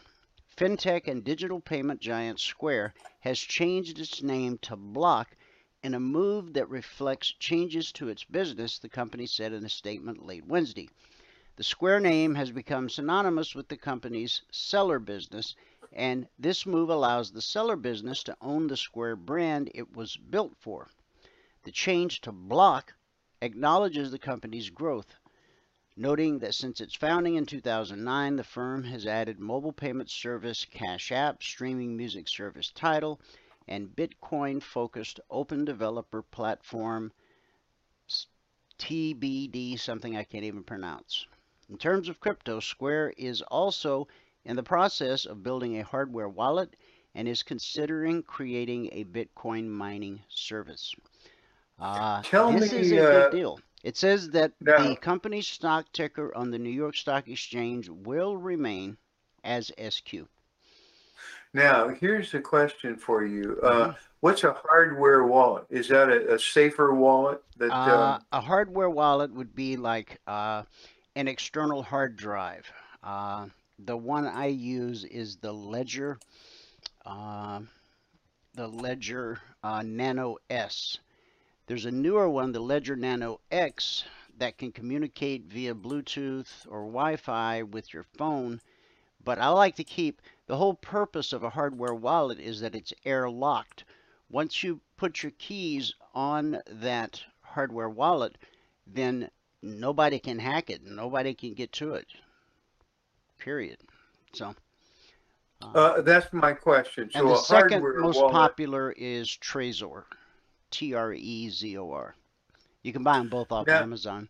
S4: fintech and digital payment giant Square has changed its name to Block in a move that reflects changes to its business, the company said in a statement late Wednesday. The Square name has become synonymous with the company's seller business, and this move allows the seller business to own the Square brand it was built for. The change to Block acknowledges the company's growth, noting that since its founding in 2009, the firm has added mobile payment service Cash App, streaming music service Tidal, and Bitcoin focused open developer platform TBD, something I can't even pronounce. In terms of crypto, Square is also in the process of building a hardware wallet and is considering creating a Bitcoin mining service. Uh,
S7: Tell
S4: this
S7: me,
S4: is a
S7: uh,
S4: big deal. It says that
S7: now-
S4: the company's stock ticker on the New York Stock Exchange will remain as SQ.
S7: Now, here's a question for you. Uh,
S4: Mm-hmm.
S7: what's a hardware wallet? Is that a, a safer wallet that,
S4: Uh,
S7: um,
S4: a hardware wallet would be like uh, an external hard drive. Uh, the one I use is the Ledger, uh, the Ledger uh, Nano S. There's a newer one, the Ledger Nano X, that can communicate via Bluetooth or Wi-Fi with your phone. But I like to keep the whole purpose of a hardware wallet is that it's air locked. Once you put your keys on that hardware wallet, then nobody can hack it. Nobody can get to it. Period. So.
S7: uh, that's my question. So
S4: and the second most
S7: wallet,
S4: popular is Trezor, T R E Z O R. You can buy them both off
S7: Now-
S4: Amazon.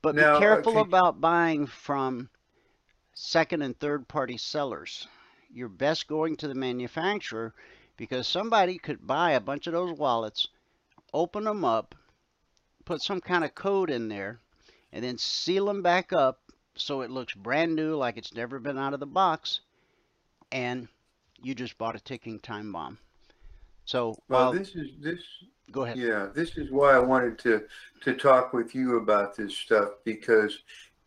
S4: But
S7: now,
S4: be careful
S7: okay.
S4: about buying from second and third party sellers. You're best going to the manufacturer because somebody could buy a bunch of those wallets, open them up, put some kind of code in there, and then seal them back up so it looks brand new like it's never been out of the box and you just bought a ticking time bomb. So,
S7: well, this is, this,
S4: go ahead.
S7: Yeah, this is why I wanted to to talk with you about this stuff because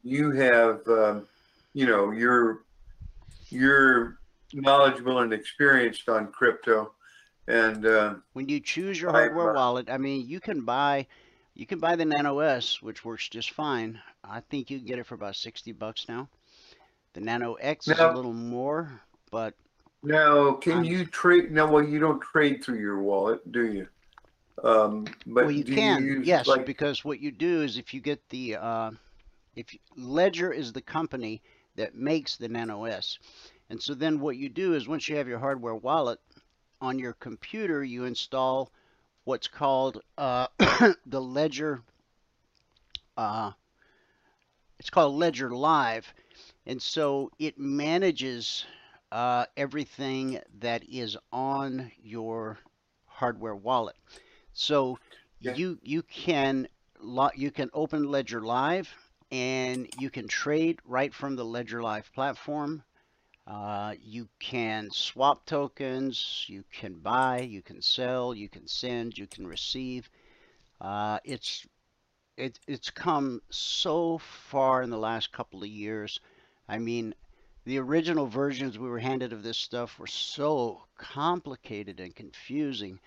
S7: you have, um, you know, you're you're knowledgeable and experienced on crypto, and uh,
S4: When you choose your
S7: I-
S4: hardware wallet, I mean, you can buy, you can buy the Nano S, which works just fine. I think you can get it for about sixty bucks now. The Nano X is a little more, but
S7: now can you trade? No, well, you don't trade through your wallet, do you? Um, but
S4: well, you can,
S7: use,
S4: yes,
S7: like,
S4: because what you do is if you get the, uh, if you- Ledger is the company that makes the Nano S, and so then what you do is once you have your hardware wallet on your computer, you install what's called uh, the Ledger. Uh, it's called Ledger Live, and so it manages uh, everything that is on your hardware wallet. So
S7: Yeah.
S4: you you can you can open Ledger Live and you can trade right from the Ledger Live platform. Uh, you can swap tokens, you can buy, you can sell, you can send, you can receive. Uh, it's it, it's come so far in the last couple of years. I mean, the original versions we were handed of this stuff were so complicated and confusing,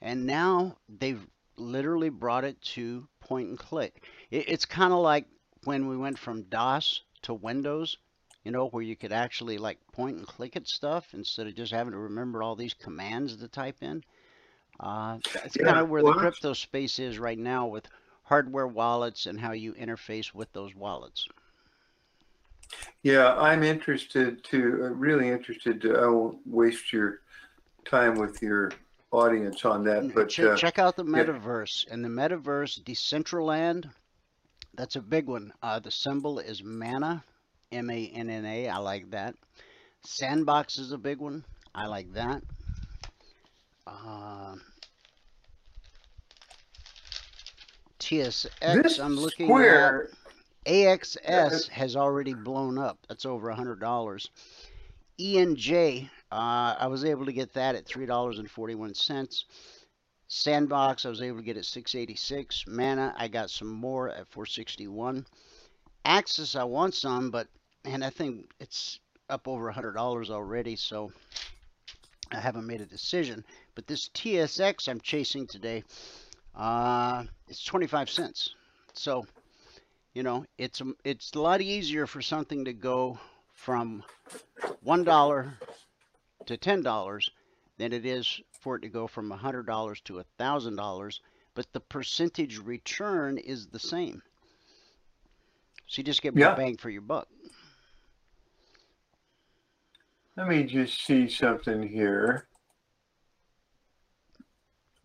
S4: and now they've literally brought it to point and click. It, it's kind of like when we went from DOS to Windows, you know, where you could actually like point and click at stuff instead of just having to remember all these commands to type in. Uh, that's
S7: Yeah,
S4: kind of where
S7: well,
S4: the crypto space is right now with hardware wallets and how you interface with those wallets.
S7: Yeah, I'm interested to, uh, really interested to, I won't waste your time with your audience on that, but,
S4: check,
S7: uh,
S4: check out the
S7: yeah.
S4: metaverse. And the metaverse, Decentraland, that's a big one. Uh, the symbol is Mana, M A N N A. I like that. Sandbox is a big one. I like that. Uh, TSX,
S7: this
S4: I'm looking
S7: square,
S4: at. AXS has already blown up. That's over a hundred dollars. ENJ, uh, I was able to get that at three dollars and forty-one cents. Sandbox, I was able to get at six eighty-six. Mana, I got some more at four sixty-one. Axis, I want some, but and I think it's up over a hundred dollars already. So I haven't made a decision, but this TSX I'm chasing today, uh, it's 25 cents. So, you know, it's a, it's a lot easier for something to go from one dollar to ten dollars than it is for it to go from a hundred dollars to a thousand dollars. But the percentage return is the same. So you just get more
S7: Yeah.
S4: bang for your buck.
S7: Let me just see something here.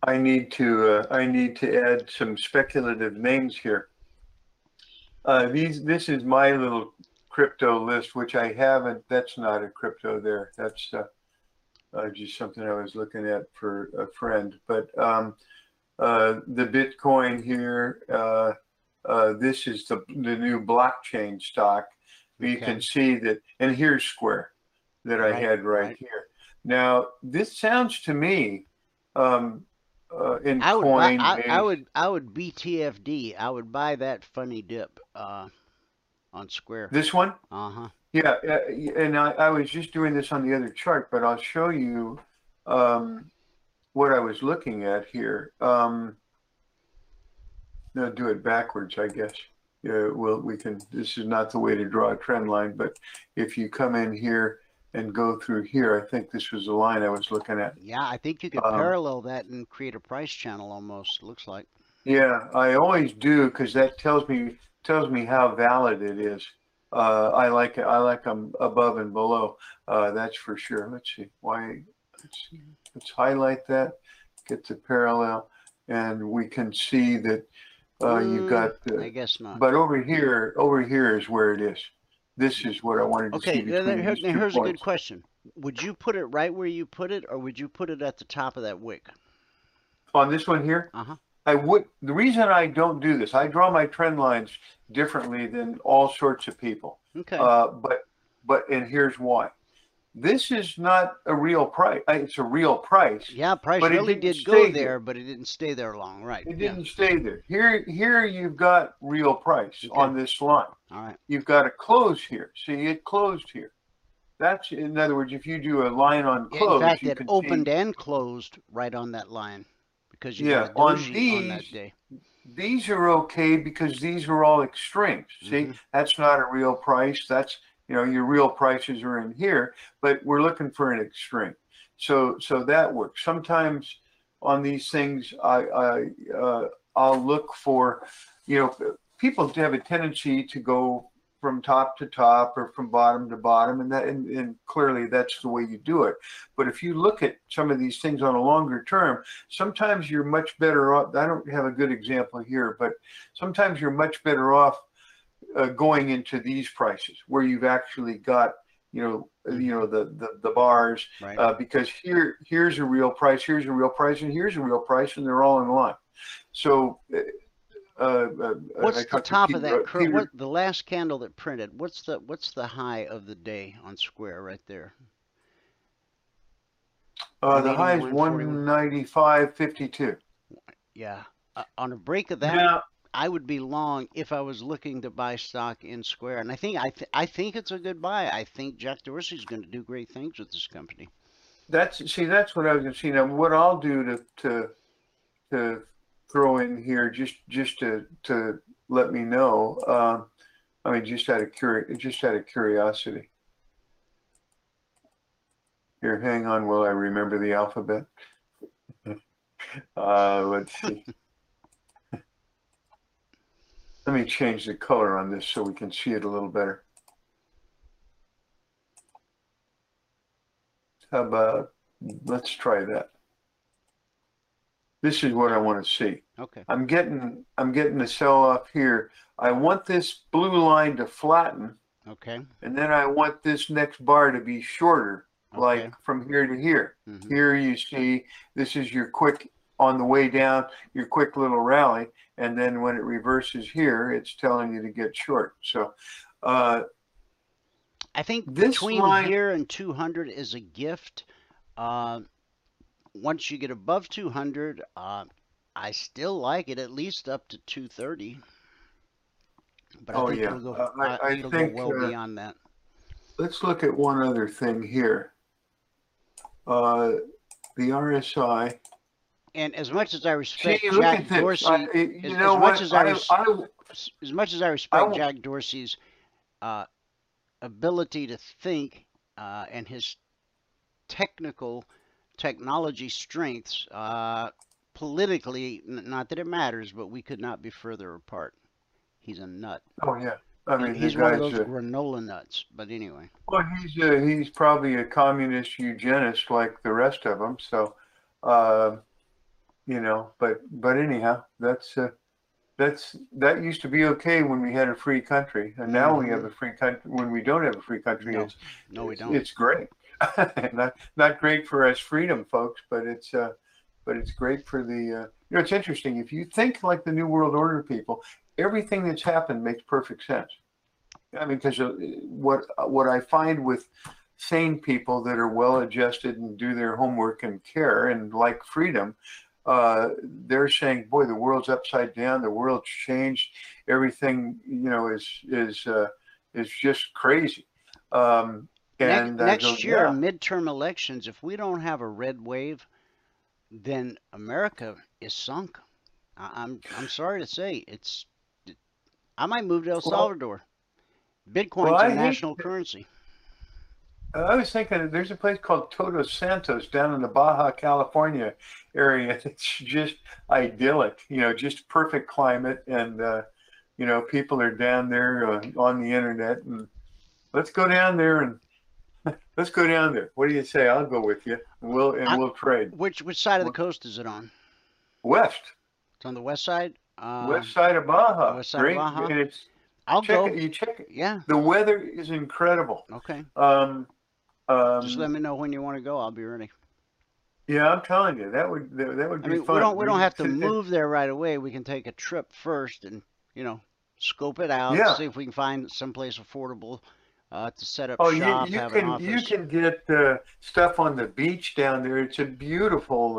S7: I need to uh, I need to add some speculative names here. Uh, these this is my little crypto list, which I haven't. That's not a crypto there. That's uh, uh, just something I was looking at for a friend. But um, uh, the Bitcoin here. Uh, uh, this is the the new blockchain stock. You can see that, and here's Square that I had right,
S4: right.
S7: here. Now, this sounds to me, um, uh, in
S4: I would
S7: coin,
S4: I, I
S7: base-
S4: would I would BTFD. I would buy that funny dip uh, on Square.
S7: this one,
S4: Uh huh.
S7: yeah, and I, I was just doing this on the other chart, but I'll show you um, what I was looking at here. Um, no, do it backwards, I guess. Yeah, well, we can. This is not the way to draw a trend line, but if you come in here and go through here, I think this was the line I was looking at.
S4: Yeah, I think you could
S7: Um,
S4: parallel that and create a price channel almost. Looks like.
S7: Yeah, I always do because that tells me tells me how valid it is. Uh, I like it. I like them above and below. Uh, that's for sure. Let's see why. Let's, let's highlight that. Get the parallel, and we can see that uh, you've
S4: Mm,
S7: got.
S4: I
S7: Uh,
S4: guess not.
S7: but over here, over here is where it is. This is what I wanted to
S4: Okay,
S7: see between
S4: here-
S7: these
S4: now
S7: two
S4: here's a good question. Would you put it right where you put it, or would you put it at the top of that wick?
S7: On this one here,
S4: Uh huh.
S7: I would. The reason I don't do this, I draw my trend lines differently than all sorts of people.
S4: Okay.
S7: Uh, but but and here's why. This is not a real price. uh, It's a real price.
S4: yeah, price
S7: but it
S4: really
S7: didn't
S4: go there,
S7: there.
S4: but it didn't stay there long. Right.
S7: It
S4: yeah.
S7: didn't stay there. Here here you've got real price
S4: Okay.
S7: on this line.
S4: All right.
S7: You've got a close here. See, it closed here. That's in other words, if you do a line on close,
S4: In fact, it opened
S7: see
S4: and closed right on that line because you
S7: Yeah, on
S4: doji on that
S7: these-
S4: day.
S7: these are okay because these are all extremes. See,
S4: Mhm.
S7: that's not a real price. That's you know your real prices are in here, but we're looking for an extreme. So so that works. Sometimes on these things, I I uh, I'll look for, you know, people have a tendency to go from top to top or from bottom to bottom, and that and, and clearly that's the way you do it. But if you look at some of these things on a longer term, sometimes you're much better off. I don't have a good example here, but sometimes you're much better off uh, going into these prices where you've actually got you know you know the the, the bars
S4: Right.
S7: uh, because here here's a real price here's a real price and here's a real price and they're all in line so uh, uh,
S4: what's the
S7: talked to
S4: top of that curve? What the last candle that printed? What's the what's the high of the day on Square right there?
S7: uh, the high is
S4: 181,
S7: 195.52
S4: Yeah. Uh, on a break of that,
S7: now
S4: I would be long if I was looking to buy stock in Square, and I think I th- I think it's a good buy. I think Jack Dorsey's going to do great things with this company.
S7: That's see, that's what I was gonna see. Now, what I'll do to to to throw in here, just just to to let me know. Um, I mean, just out of curi- just out of curiosity. Here, hang on, Will I remember the alphabet. uh, let's see. Let me change the color on this so we can see it a little better. How about, let's try that. This is what I want to see.
S4: Okay.
S7: I'm getting, I'm getting the sell off here. I want this blue line to flatten
S4: Okay.
S7: and then I want this next bar to be shorter,
S4: Okay.
S7: like from here to here.
S4: Mhm.
S7: Here you see, this is your quick, on the way down, your quick little rally. And then when it reverses here, it's telling you to get short. So, uh,
S4: I think between
S7: line-
S4: here and 200 is a gift. Uh, once you get above 200, uh, I still like it at least up to 230. But I
S7: Oh,
S4: think
S7: yeah.
S4: it'll go,
S7: Uh, I- I
S4: it'll
S7: think,
S4: go well
S7: uh,
S4: beyond that.
S7: let's look at one other thing here. uh, the RSI.
S4: And as much as I respect
S7: look
S4: Jack. Dorsey,
S7: I, you
S4: as-
S7: know
S4: as much as I
S7: I,
S4: as much as I respect Jack Dorsey's uh, ability to think uh, and his technical technology strengths, uh, politically, n- not that it matters, but we could not be further apart. He's a nut.
S7: oh yeah. I mean,
S4: he's one of those
S7: a-
S4: granola nuts. But anyway,
S7: Well, he's uh, he's probably a communist eugenist like the rest of them. So, uh, you know, but but anyhow, that's uh, that's that used to be okay when we had a free country, and now we have a free country. When we don't have a free country,
S4: No,
S7: it's
S4: no, we don't.
S7: It's great. not not great for us freedom folks, but it's uh, but it's great for the. Uh, you know, it's interesting if you think like the New World Order people. Everything that's happened makes perfect sense. I mean, because what what I find with sane people that are well adjusted and do their homework and care and like freedom, uh, they're saying, "Boy, the world's upside down. The world's changed. Everything, you know, is is uh, is just crazy." Um, and
S4: next, next year,
S7: "Yeah."
S4: midterm elections, if we don't have a red wave, then America is sunk. I, I'm I'm sorry to say, it's. I might move to El
S7: Well-
S4: Salvador. Bitcoin's
S7: Well,
S4: a national currency.
S7: I was thinking there's a place called Todos Santos down in the Baja California area. It's just idyllic, you know, just perfect climate. And, uh, you know, people are down there uh, on the internet and let's go down there and let's go down there. What do you say? I'll go with you and we'll, and
S4: I'm-
S7: we'll trade.
S4: Which which side of the coast is it on?
S7: West,
S4: It's on the west side. Um,
S7: west side of Baja.
S4: west side of Baja?
S7: And it's,
S4: I'll
S7: check
S4: go.
S7: it, you check it.
S4: Yeah.
S7: The weather is incredible.
S4: Okay.
S7: Um, um,
S4: Just let me know when you want to go. I'll be ready.
S7: yeah, I'm telling you, that would, that, that would
S4: I
S7: be
S4: mean,
S7: fun.
S4: we don't we don't have to move there right away. We can take a trip first and you know scope it out.
S7: Yeah.
S4: See if we can find someplace affordable uh, to set up
S7: Oh, you,
S4: shop,
S7: you
S4: an
S7: can you can get uh, stuff on the beach down there. It's a beautiful,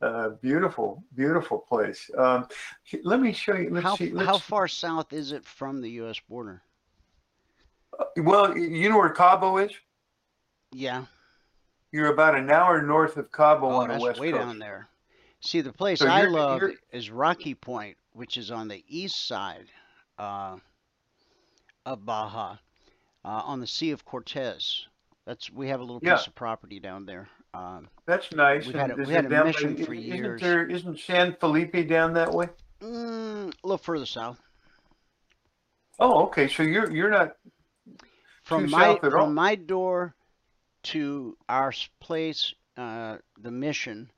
S7: uh, uh, beautiful, beautiful place. Um, let me show you. Let's
S4: how
S7: see.
S4: how far south is it from the U.S. border?
S7: well, you know where Cabo is?
S4: Yeah.
S7: You're about an hour north of Cabo
S4: Oh,
S7: on the west
S4: way
S7: coast.
S4: down there. See, the place
S7: So
S4: I love
S7: you're-
S4: is Rocky Point, which is on the east side uh, of Baja, uh, on the Sea of Cortez. That's we have a little
S7: Yeah.
S4: piece of property down there. Um,
S7: That's nice.
S4: We've had a- we had a
S7: down by-
S4: for
S7: isn't
S4: years.
S7: There, isn't San Felipe down that way?
S4: mm, a little further south.
S7: Oh, okay. So you're you're not.
S4: From
S7: Too
S4: my
S7: south at
S4: from
S7: all.
S4: my door to our place, uh, the mission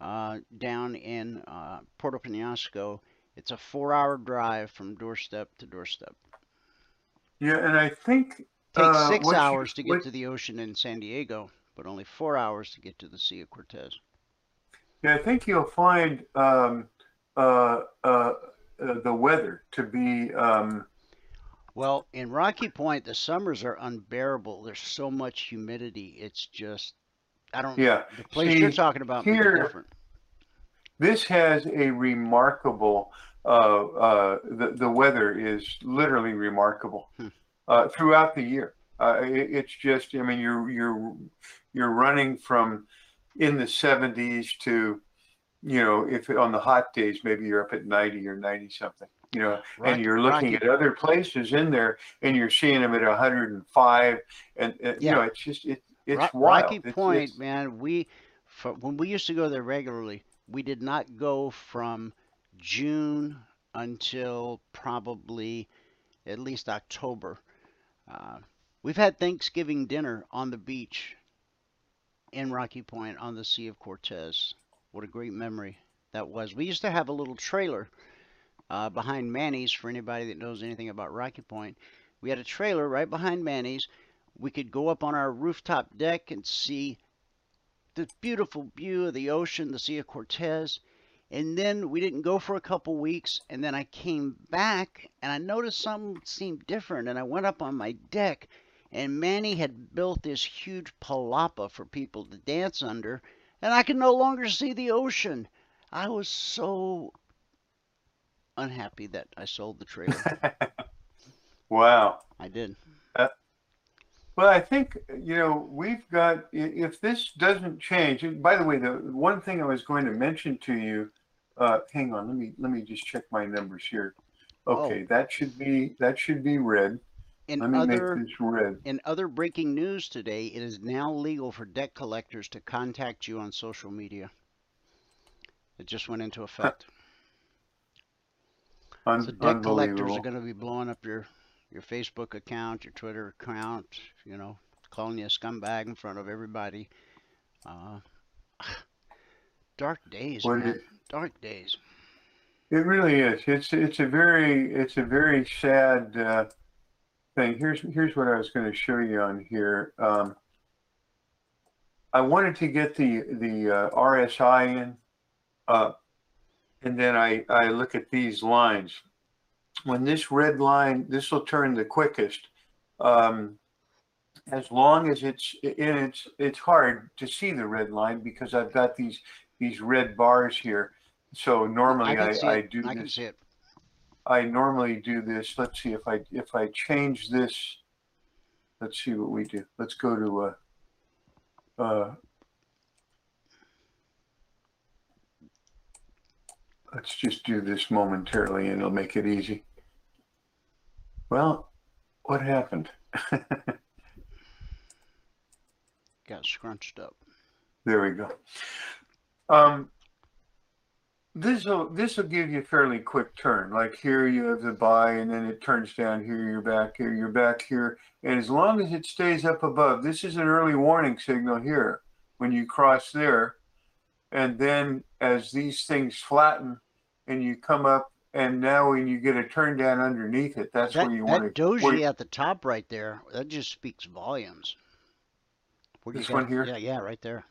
S4: uh, down in uh, Puerto Penasco, it's a four-hour drive from doorstep to doorstep.
S7: Yeah, and I think
S4: Takes
S7: uh,
S4: six
S7: what you-
S4: hours to get
S7: what-
S4: to the ocean in San Diego, but only four hours to get to the Sea of Cortez.
S7: Yeah, I think you'll find um, uh, uh, uh, the weather to be. Um,
S4: Well, in Rocky Point, the summers are unbearable. There's so much humidity. It's just, I don't.
S7: yeah,
S4: The place you're talking about
S7: here-
S4: different.
S7: this has a remarkable. Uh, uh, the the weather is literally remarkable
S4: Hmm.
S7: uh, throughout the year. Uh, it, it's just, I mean, you're you're you're running from in the 70s to, you know, if on the hot days maybe you're up at 90 or 90 something. You know,
S4: Rocky-
S7: and you're looking
S4: Rocky-
S7: at other places in there, and you're seeing them at 105, and, and you know, it's just it, it's
S4: Ro-
S7: wild.
S4: Rocky
S7: It's-
S4: Point,
S7: it's-
S4: man, we for, when we used to go there regularly, we did not go from June until probably at least October. Uh, we've had Thanksgiving dinner on the beach in Rocky Point on the Sea of Cortez. What a great memory that was. We used to have a little trailer uh, behind Manny's for anybody that knows anything about Rocky Point. We had a trailer right behind Manny's we could go up on our rooftop deck and see the beautiful view of the ocean, the Sea of Cortez. And then we didn't go for a couple weeks, and then I came back and I noticed something seemed different. And I went up on my deck, and Manny had built this huge palapa for people to dance under, and I could no longer see the ocean. I was so unhappy that I sold the trailer.
S7: wow.
S4: I did.
S7: Well, I think you know we've got. If this doesn't change, and by the way, the one thing I was going to mention to you. Uh, hang on, let me let me just check my numbers here. Okay, that should be that should be red.
S4: In
S7: Let me
S4: other
S7: make this red.
S4: in other breaking news today, it is now legal for debt collectors to contact you on social media. It just went into effect.
S7: Un-
S4: So debt collectors are going to be blowing up your your Facebook account, your Twitter account, you know, calling you a scumbag in front of everybody. Uh, dark days, man.
S7: did-
S4: Dark days.
S7: It really is. It's it's a very it's a very sad uh, thing. Here's here's what I was going to show you on here. Um, I wanted to get the the uh, RSI in, uh, and then I I look at these lines. When this red line, this will turn the quickest. Um, as long as it's and it's it's hard to see the red line because I've got these these red bars here. So normally I, I,
S4: it.
S7: do
S4: I can
S7: this.
S4: see it.
S7: I normally do this. Let's see if I if I change this. Let's see what we do. Let's go to uh, uh, let's just do this momentarily and it'll make it easy. Well, what happened?
S4: Got scrunched up.
S7: There we go. Um, this will this will give you a fairly quick turn. Like here you have the buy, and then it turns down here. You're back here. You're back here, and as long as it stays up above, this is an early warning signal here when you cross there, and then as these things flatten, and you come up, and now when you get a turn down underneath it, that's
S4: That,
S7: where you
S4: that
S7: want to.
S4: doji at the top right there, that just speaks volumes. Where
S7: This one here?
S4: Yeah, yeah, right there.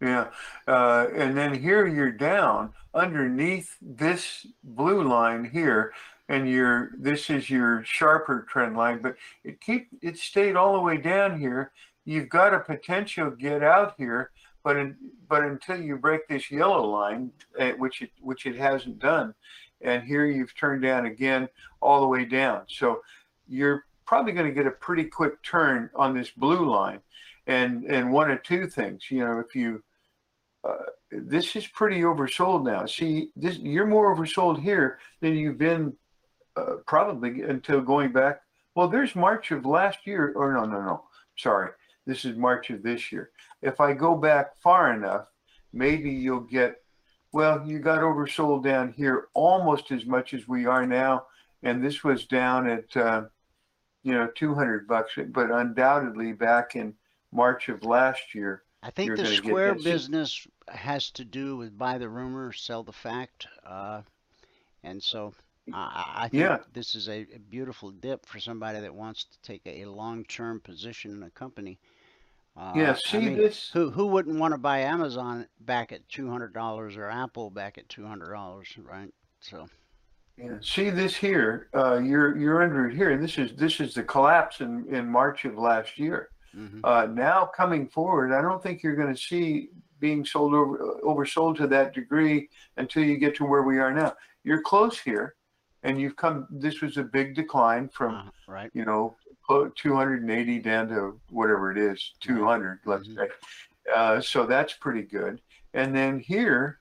S7: Yeah, uh, and then here you're down underneath this blue line here, and your this is your sharper trend line, but it keep it stayed all the way down here. You've got a potential get out here, but in, but until you break this yellow line, uh, which it which it hasn't done, and here you've turned down again all the way down. So you're probably going to get a pretty quick turn on this blue line, and and one of two things. You know, if you uh, this is pretty oversold now. See, this you're more oversold here than you've been uh, probably until going back. Well, there's March of last year, or no, no, no. Sorry, this is March of this year. If I go back far enough, maybe you'll get. Well, you got oversold down here almost as much as we are now, and this was down at, uh, you know, 200 bucks. But undoubtedly, back in March of last year,
S4: I think the square business has to do with buy the rumor, sell the fact, uh, and so I, think
S7: Yeah.
S4: this is a, a beautiful dip for somebody that wants to take a, long-term position in a company. Uh,
S7: yeah.
S4: I
S7: See
S4: mean,
S7: this.
S4: Who who wouldn't want to buy Amazon back at two hundred dollars or Apple back at two hundred dollars, right? So
S7: Yeah. See this here. Uh, you're you're under it here. This is this is the collapse in in March of last year.
S4: mhm.
S7: Uh, now coming forward, I don't think you're going to see being sold over oversold to that degree until you get to where we are now. You're close here, and you've come. This was a big decline from
S4: Uh, right.
S7: you know, 280 down to whatever it is, 200, let's
S4: Mhm.
S7: say. Uh, so that's pretty good. And then here,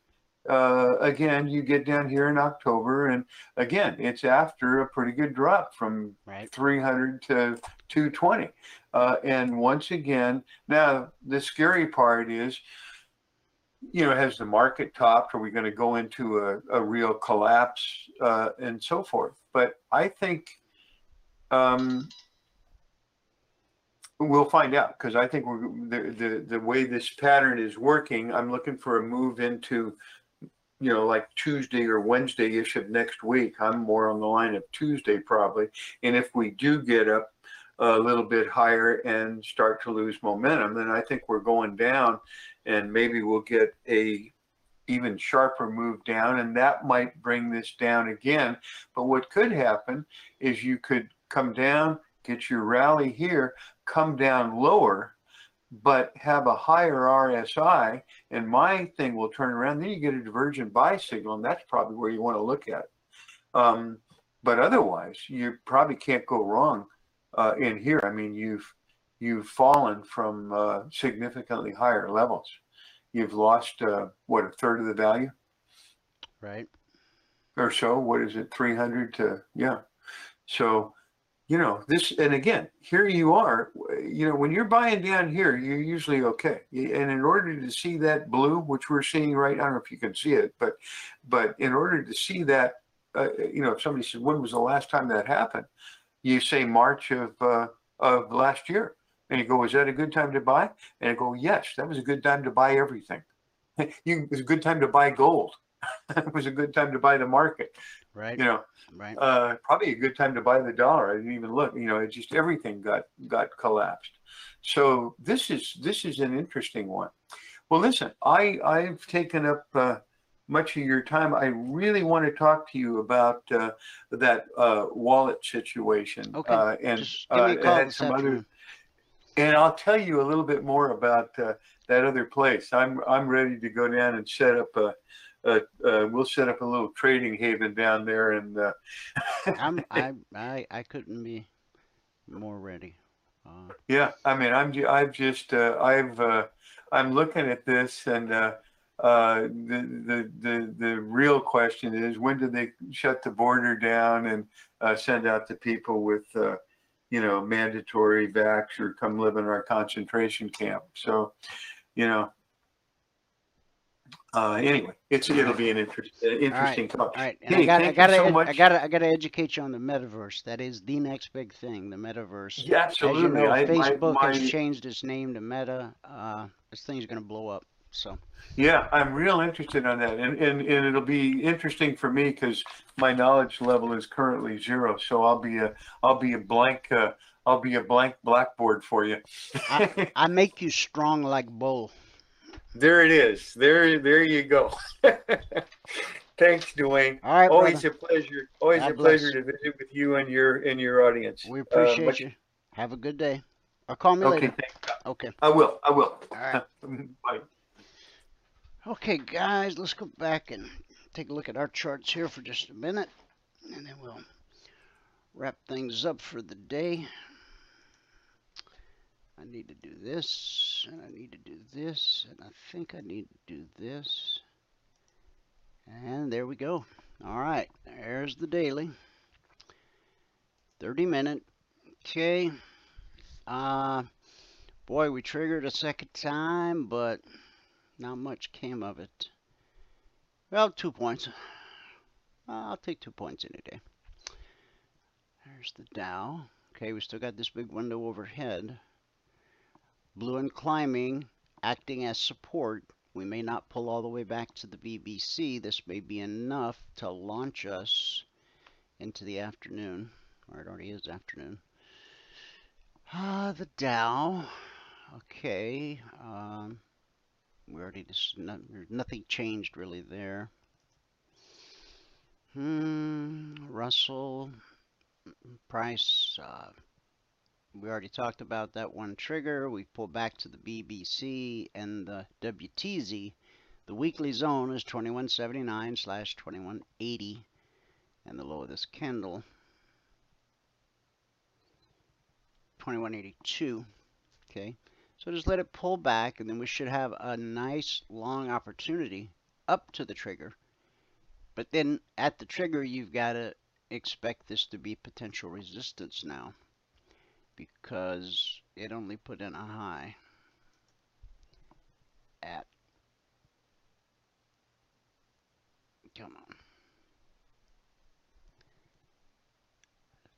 S7: uh, again, you get down here in October, and again, it's after a pretty good drop from
S4: Right.
S7: 300 to 220. Uh, and once again, now the scary part is, you know, has the market topped? Are we going to go into a, a real collapse uh, and so forth? But I think um, we'll find out because I think we're the, the the way this pattern is working. I'm looking for a move into, you know, like Tuesday or Wednesday ish of next week. I'm more on the line of Tuesday probably. And if we do get up a little bit higher and start to lose momentum, then I think we're going down, and maybe we'll get a even sharper move down, and that might bring this down again. But what could happen is you could come down, get your rally here, come down lower, but have a higher RSI, and my thing will turn around. Then you get a divergent buy signal, and that's probably where you want to look at. Um, but otherwise, you probably can't go wrong uh, in here. I mean, you've you've fallen from uh, significantly higher levels. You've lost uh, what a third of the value
S4: Right.
S7: or so. What is it, 300 to yeah. So, you know this, and again, here you are. You know, when you're buying down here, you're usually okay. And in order to see that blue, which we're seeing right, I don't know if you can see it, but but in order to see that, uh, you know, if somebody says when was the last time that happened, you say March of uh, of last year, and you go, is that a good time to buy? And I go, yes, that was a good time to buy everything. you, it was a good time to buy gold. it was a good time to buy the market.
S4: Right.
S7: You know,
S4: Right.
S7: uh, probably a good time to buy the dollar. I didn't even look. You know, it just everything got got collapsed. So this is this is an interesting one. Well, listen, I I've taken up uh, much of your time. I really want to talk to you about uh, that uh, wallet situation.
S4: Okay.
S7: Uh, and
S4: Just give me a
S7: uh,
S4: call
S7: had some other and I'll tell you a little bit more about uh, that other place. I'm I'm ready to go down and set up a, a, uh we'll set up a little trading haven down there, and uh,
S4: I'm I I I couldn't be more ready. Uh,
S7: yeah, I mean I'm I've just uh, I've uh, I'm looking at this, and uh, uh, the, the the the real question is when do they shut the border down and uh, send out the people with uh, you know mandatory vax or come live in our concentration camp? So, you know. Uh, anyway, it's it'll be an interest, uh, interesting talk.
S4: all right. And I
S7: Hey,
S4: got I got
S7: so.
S4: I got I got to educate you on the metaverse. That is the next big thing, the metaverse.
S7: Yeah,
S4: As you
S7: absolutely.
S4: know,
S7: I,
S4: Facebook
S7: my,
S4: has changed its name to Meta. Uh, this thing's going to blow up. So
S7: yeah, I'm real interested on that, and and, and it'll be interesting for me because my knowledge level is currently zero. So I'll be a I'll be a blank uh, I'll be a blank blackboard for you.
S4: I make you strong like bull.
S7: There it is. There there you go. Thanks, Dwayne.
S4: All right,
S7: Always
S4: brother.
S7: a pleasure. Always
S4: God
S7: a pleasure to visit with you and your and your audience.
S4: We
S7: Uh,
S4: appreciate
S7: much-
S4: you. Have a good day. Or call me
S7: Okay,
S4: later. Okay.
S7: I will. I will.
S4: All right.
S7: Bye.
S4: Okay, guys, let's go back and take a look at our charts here for just a minute, and then we'll wrap things up for the day. I need to do this, and I need to do this, and I think I need to do this. And there we go. All right, there's the daily. 30 minute. Okay. Uh, boy, we triggered a second time, but not much came of it. Well, two points. I'll take two points any day. There's the Dow. Okay, we still got this big window overhead. Blue and climbing, acting as support. We may not pull all the way back to the BBC. This may be enough to launch us into the afternoon. Or it already is afternoon. Ah, the Dow. Okay. Um, we already just no, nothing changed really there. Hmm, Russell price. Uh, we already talked about that one trigger. We pull back to the BBC and the WTZ. The weekly zone is 2179 slash 2180, and the low of this candle 2182. Okay. So just let it pull back and then we should have a nice long opportunity up to the trigger. But then at the trigger you've got to expect this to be potential resistance now because it only put in a high at come on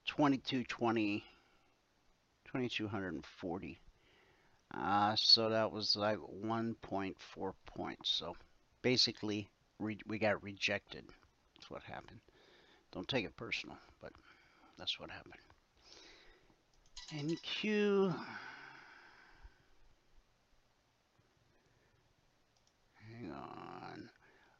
S4: 2220 2240 uh, so that was like 1.4 points. So basically, we got rejected. That's what happened. Don't take it personal, but that's what happened. NQ. Hang on.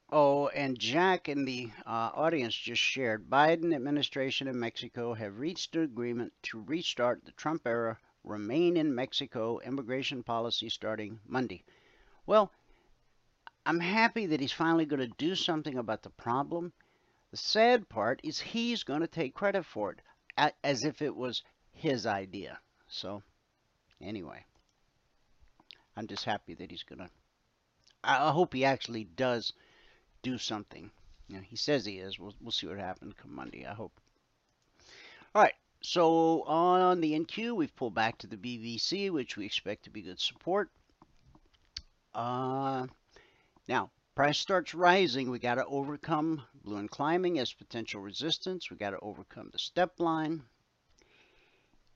S4: Oh, and Jack in the uh, audience just shared Biden administration and Mexico have reached an agreement to restart the Trump era remain in Mexico immigration policy starting Monday. Well, I'm happy that he's finally going to do something about the problem. The sad part is he's going to take credit for it as if it was his idea. So Anyway, I'm just happy that he's gonna. I I hope he actually does do something. You know, he says he is. We'll we'll see what happens come Monday. I hope. All right. So on the NQ, we've pulled back to the BBC, which we expect to be good support. Uh, now, price starts rising. We got to overcome blue and climbing as potential resistance. We got to overcome the step line.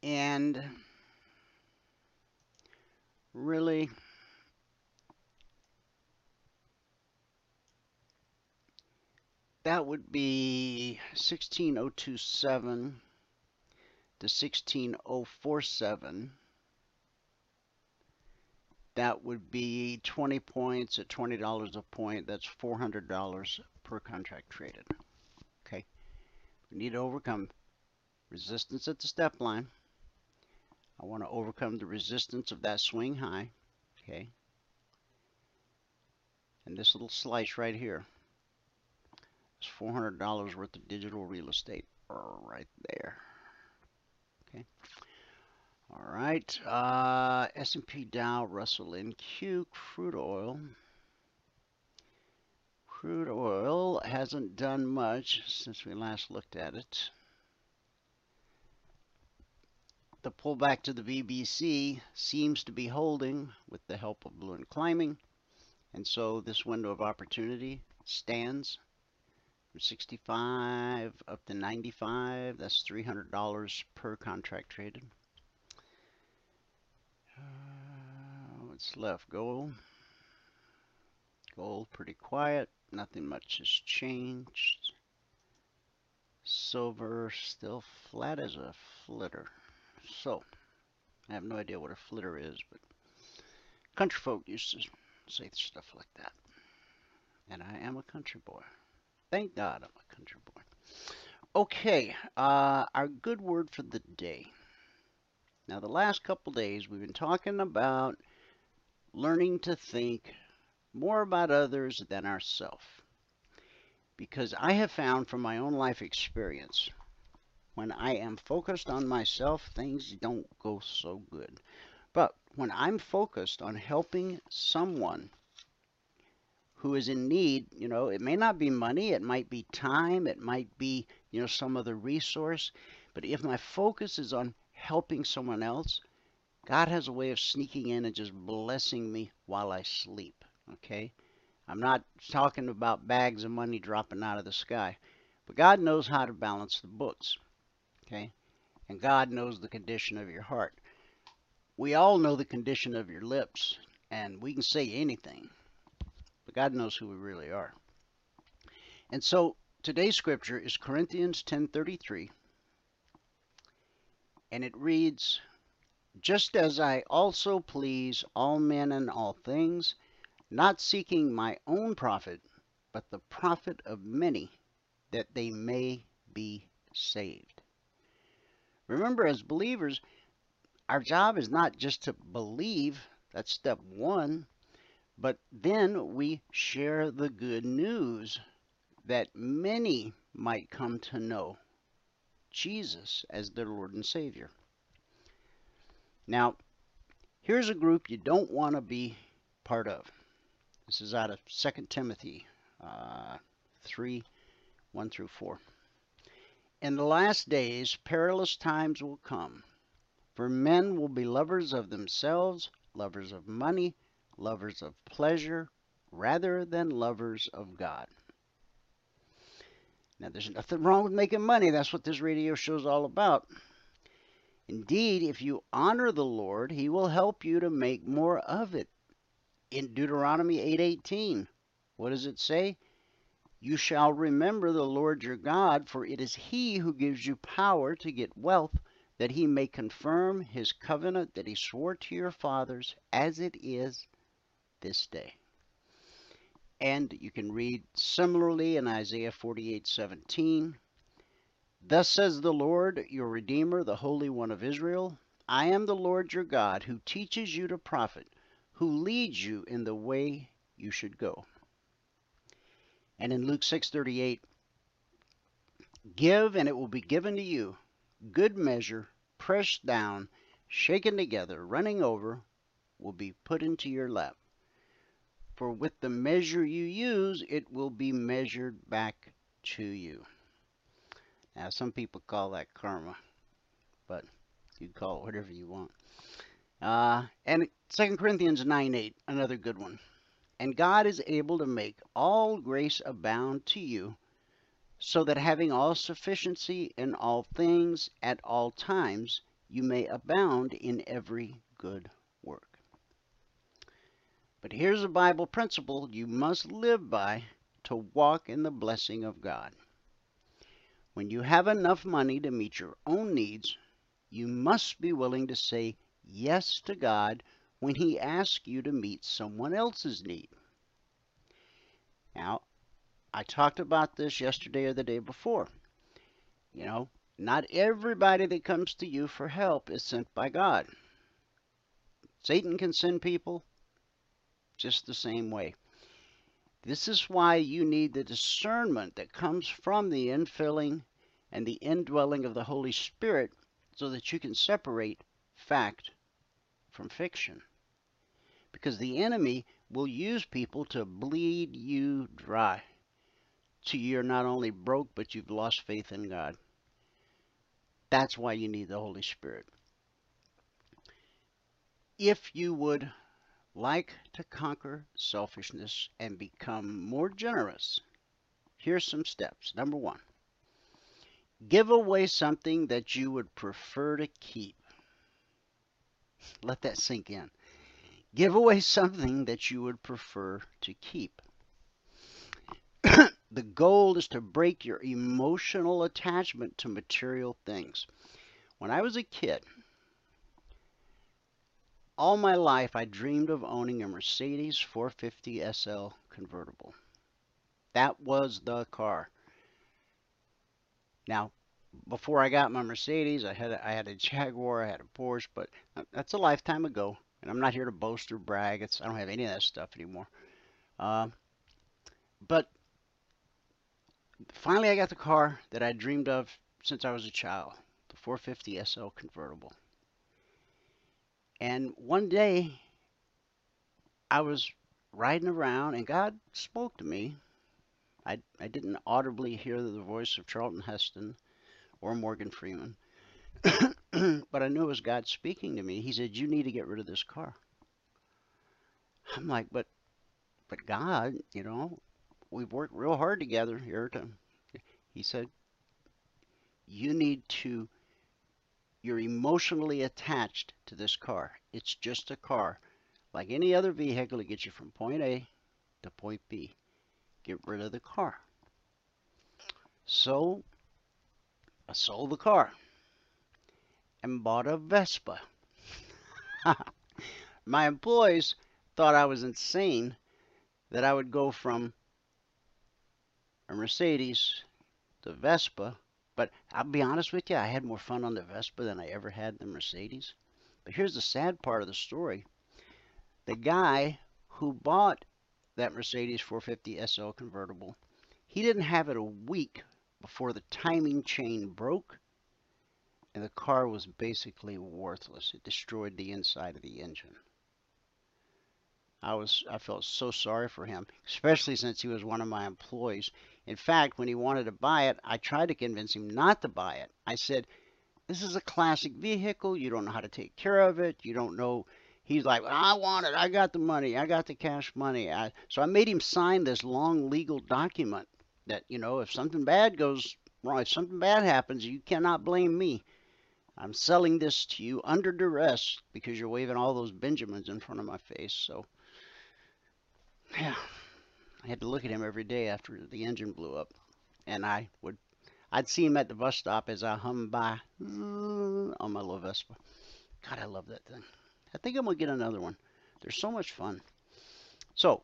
S4: And really, that would be 16027 to 16047 that would be 20 points at $20 a point. That's $400 per contract traded. Okay. We need to overcome resistance at the step line I want to overcome the resistance of that swing high okay and this little slice right here is $400 worth of digital real estate right there Okay. All right. Uh, S&P Dow, Russell NQ, crude oil. Crude oil hasn't done much since we last looked at it. The pullback to the BBC seems to be holding with the help of blue and climbing. And so this window of opportunity stands. From 65 up to 95 that's $300 per contract traded. Uh, what's left? Gold. Gold pretty quiet. Nothing much has changed. Silver still flat as a flitter so I have no idea what a flitter is but country folk used to say stuff like that and I am a country boy Thank God I'm a country boy. Okay, uh, our good word for the day. Now, the last couple days we've been talking about learning to think more about others than ourselves. Because I have found from my own life experience, when I am focused on myself, things don't go so good. But when I'm focused on helping someone who is in need, you know, it may not be money, it might be time, it might be, you know, some other resource. But if my focus is on helping someone else, God has a way of sneaking in and just blessing me while I sleep. Okay? I'm not talking about bags of money dropping out of the sky. But God knows how to balance the books. Okay? And God knows the condition of your heart. We all know the condition of your lips, and we can say anything but God knows who we really are. And so today's scripture is Corinthians 10:33 and it reads just as I also please all men in all things not seeking my own profit but the profit of many that they may be saved. Remember as believers our job is not just to believe that's step 1 but then we share the good news that many might come to know Jesus as their Lord and Savior. Now, here's a group you don't want to be part of. This is out of 2 Timothy uh, 3 1 through 4. In the last days, perilous times will come, for men will be lovers of themselves, lovers of money lovers of pleasure rather than lovers of God. Now, there's nothing wrong with making money. That's what this radio show is all about. Indeed, if you honor the Lord, he will help you to make more of it. In Deuteronomy 8:18, what does it say? You shall remember the Lord your God, for it is he who gives you power to get wealth, that he may confirm his covenant that he swore to your fathers, as it is this day. And you can read similarly in Isaiah 48:17. Thus says the Lord, your Redeemer, the Holy One of Israel I am the Lord your God, who teaches you to profit, who leads you in the way you should go. And in Luke 6:38, give and it will be given to you, good measure, pressed down, shaken together, running over, will be put into your lap. For with the measure you use, it will be measured back to you. Now, some people call that karma, but you call it whatever you want. Uh, and 2 Corinthians 9 8, another good one. And God is able to make all grace abound to you, so that having all sufficiency in all things at all times, you may abound in every good work. But here's a Bible principle you must live by to walk in the blessing of God. When you have enough money to meet your own needs, you must be willing to say yes to God when He asks you to meet someone else's need. Now, I talked about this yesterday or the day before. You know, not everybody that comes to you for help is sent by God. Satan can send people just the same way. This is why you need the discernment that comes from the infilling and the indwelling of the Holy Spirit so that you can separate fact from fiction. Because the enemy will use people to bleed you dry So you're not only broke, but you've lost faith in God. That's why you need the Holy Spirit. If you would like to conquer selfishness and become more generous, here's some steps. Number one, give away something that you would prefer to keep. Let that sink in. Give away something that you would prefer to keep. the goal is to break your emotional attachment to material things. When I was a kid, all my life, I dreamed of owning a Mercedes 450 SL convertible. That was the car. Now, before I got my Mercedes, I had a, I had a Jaguar, I had a Porsche, but uh, that's a lifetime ago. And I'm not here to boast or brag. It's I don't have any of that stuff anymore. Uh, but finally, I got the car that I dreamed of since I was a child, the 450 SL convertible. And one day, I was riding around, and God spoke to me. I, I didn't audibly hear the voice of Charlton Heston or Morgan Freeman, but I knew it was God speaking to me. He said, "You need to get rid of this car." I'm like, "But, but God, you know, we've worked real hard together here to." He said, "You need to you're emotionally attached to this car. It's just a car. Like any other vehicle, it gets you from point A to point B. Get rid of the car. So, I sold the car and bought a Vespa. My employees thought I was insane that I would go from a Mercedes to Vespa but I'll be honest with you, I had more fun on the Vespa than I ever had the Mercedes. But here's the sad part of the story. The guy who bought that Mercedes 450 SL convertible, he didn't have it a week before the timing chain broke and the car was basically worthless. It destroyed the inside of the engine. I was I felt so sorry for him, especially since he was one of my employees. In fact, when he wanted to buy it, I tried to convince him not to buy it. I said, "This is a classic vehicle. You don't know how to take care of it. You don't know." He's like, "I want it. I got the money. I got the cash money." I, so I made him sign this long legal document that you know, if something bad goes wrong, if something bad happens, you cannot blame me. I'm selling this to you under duress because you're waving all those Benjamins in front of my face. So yeah, I had to look at him every day after the engine blew up, and I would, I'd see him at the bus stop as I hummed by mm, on my little Vespa. God, I love that thing. I think I'm gonna get another one. They're so much fun. So,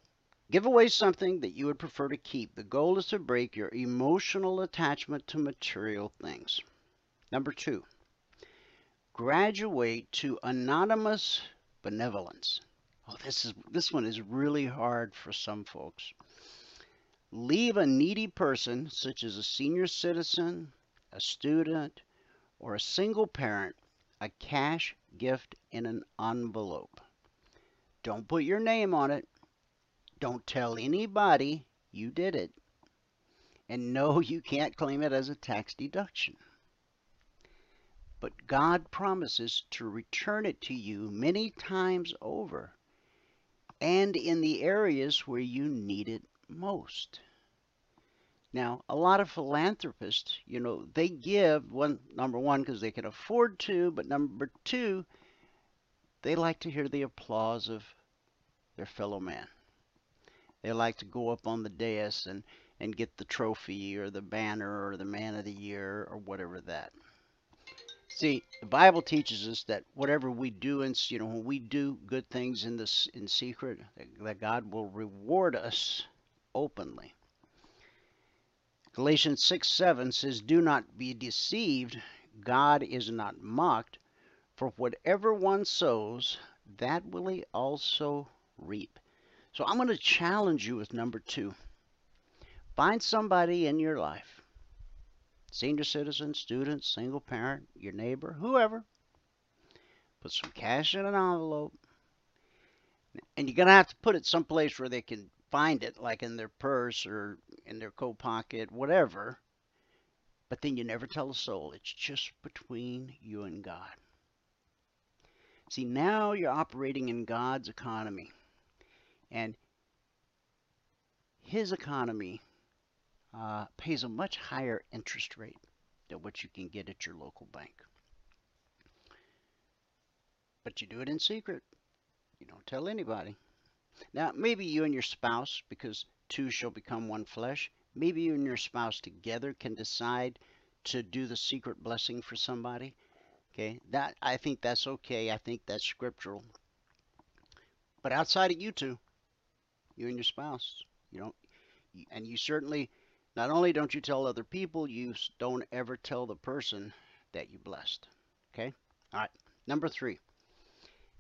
S4: give away something that you would prefer to keep. The goal is to break your emotional attachment to material things. Number two, graduate to anonymous benevolence. Oh, this is this one is really hard for some folks. Leave a needy person, such as a senior citizen, a student, or a single parent, a cash gift in an envelope. Don't put your name on it. Don't tell anybody you did it. And no, you can't claim it as a tax deduction. But God promises to return it to you many times over and in the areas where you need it most. Now, a lot of philanthropists, you know, they give one number one because they can afford to, but number two, they like to hear the applause of their fellow man. They like to go up on the dais and, and get the trophy or the banner or the man of the year or whatever that. See, the Bible teaches us that whatever we do, and you know, when we do good things in this in secret, that God will reward us openly. Galatians 6 7 says, Do not be deceived. God is not mocked. For whatever one sows, that will he also reap. So I'm going to challenge you with number two. Find somebody in your life senior citizen, student, single parent, your neighbor, whoever. Put some cash in an envelope. And you're going to have to put it someplace where they can find it, like in their purse or in their coat pocket, whatever. But then you never tell a soul. It's just between you and God. See, now you're operating in God's economy. And His economy uh, pays a much higher interest rate than what you can get at your local bank. But you do it in secret. You don't tell anybody. Now, maybe you and your spouse, because two shall become one flesh, maybe you and your spouse together can decide to do the secret blessing for somebody. Okay, that I think that's okay. I think that's scriptural. But outside of you two, you and your spouse, you don't, and you certainly, not only don't you tell other people, you don't ever tell the person that you blessed. Okay, all right. Number three,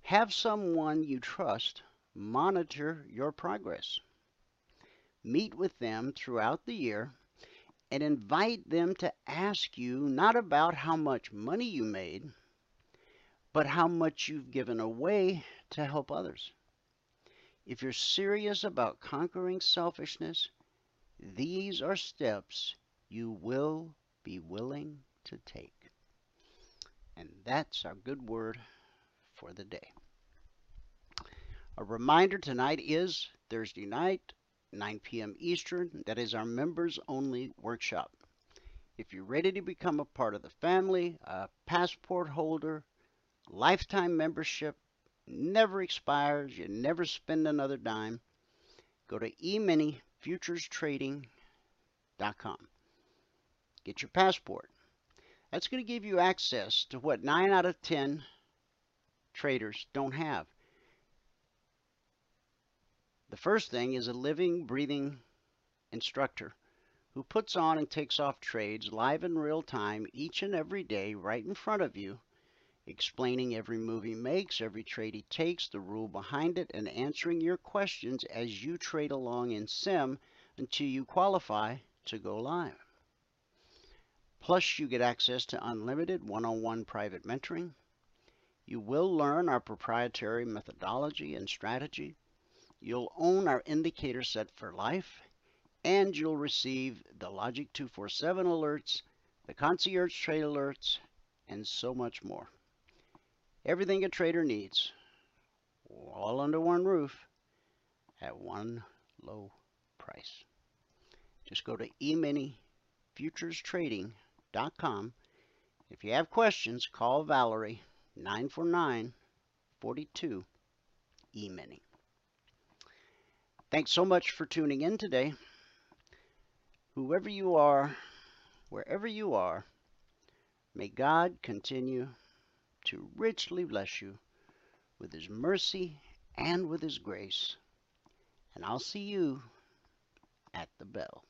S4: have someone you trust monitor your progress. Meet with them throughout the year and invite them to ask you not about how much money you made, but how much you've given away to help others. If you're serious about conquering selfishness, these are steps you will be willing to take. And that's our good word for the day. A reminder tonight is Thursday night, 9 p.m. Eastern. That is our members only workshop. If you're ready to become a part of the family, a passport holder, lifetime membership, never expires, you never spend another dime, go to eminifuturestrading.com. Get your passport. That's going to give you access to what 9 out of 10 traders don't have the first thing is a living, breathing instructor who puts on and takes off trades live in real time each and every day right in front of you, explaining every move he makes, every trade he takes, the rule behind it, and answering your questions as you trade along in Sim until you qualify to go live. Plus, you get access to unlimited one on one private mentoring. You will learn our proprietary methodology and strategy You'll own our indicator set for life, and you'll receive the Logic 247 alerts, the concierge trade alerts, and so much more. Everything a trader needs, all under one roof, at one low price. Just go to eminifuturestrading.com. If you have questions, call Valerie 949 42 e-mini. Thanks so much for tuning in today. Whoever you are, wherever you are, may God continue to richly bless you with His mercy and with His grace. And I'll see you at the bell.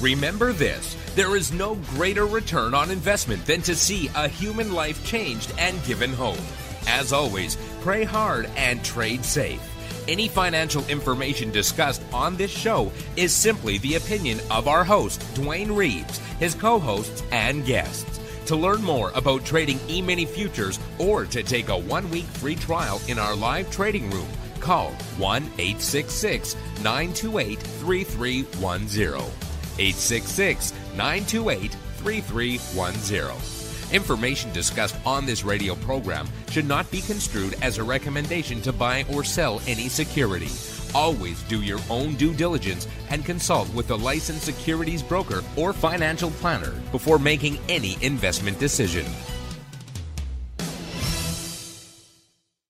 S3: Remember this there is no greater return on investment than to see a human life changed and given hope. As always, pray hard and trade safe. Any financial information discussed on this show is simply the opinion of our host, Dwayne Reeves, his co hosts, and guests. To learn more about trading e mini futures or to take a one week free trial in our live trading room, call 1 866 928 3310. 866 928 3310. Information discussed on this radio program should not be construed as a recommendation to buy or sell any security. Always do your own due diligence and consult with a licensed securities broker or financial planner before making any investment decision.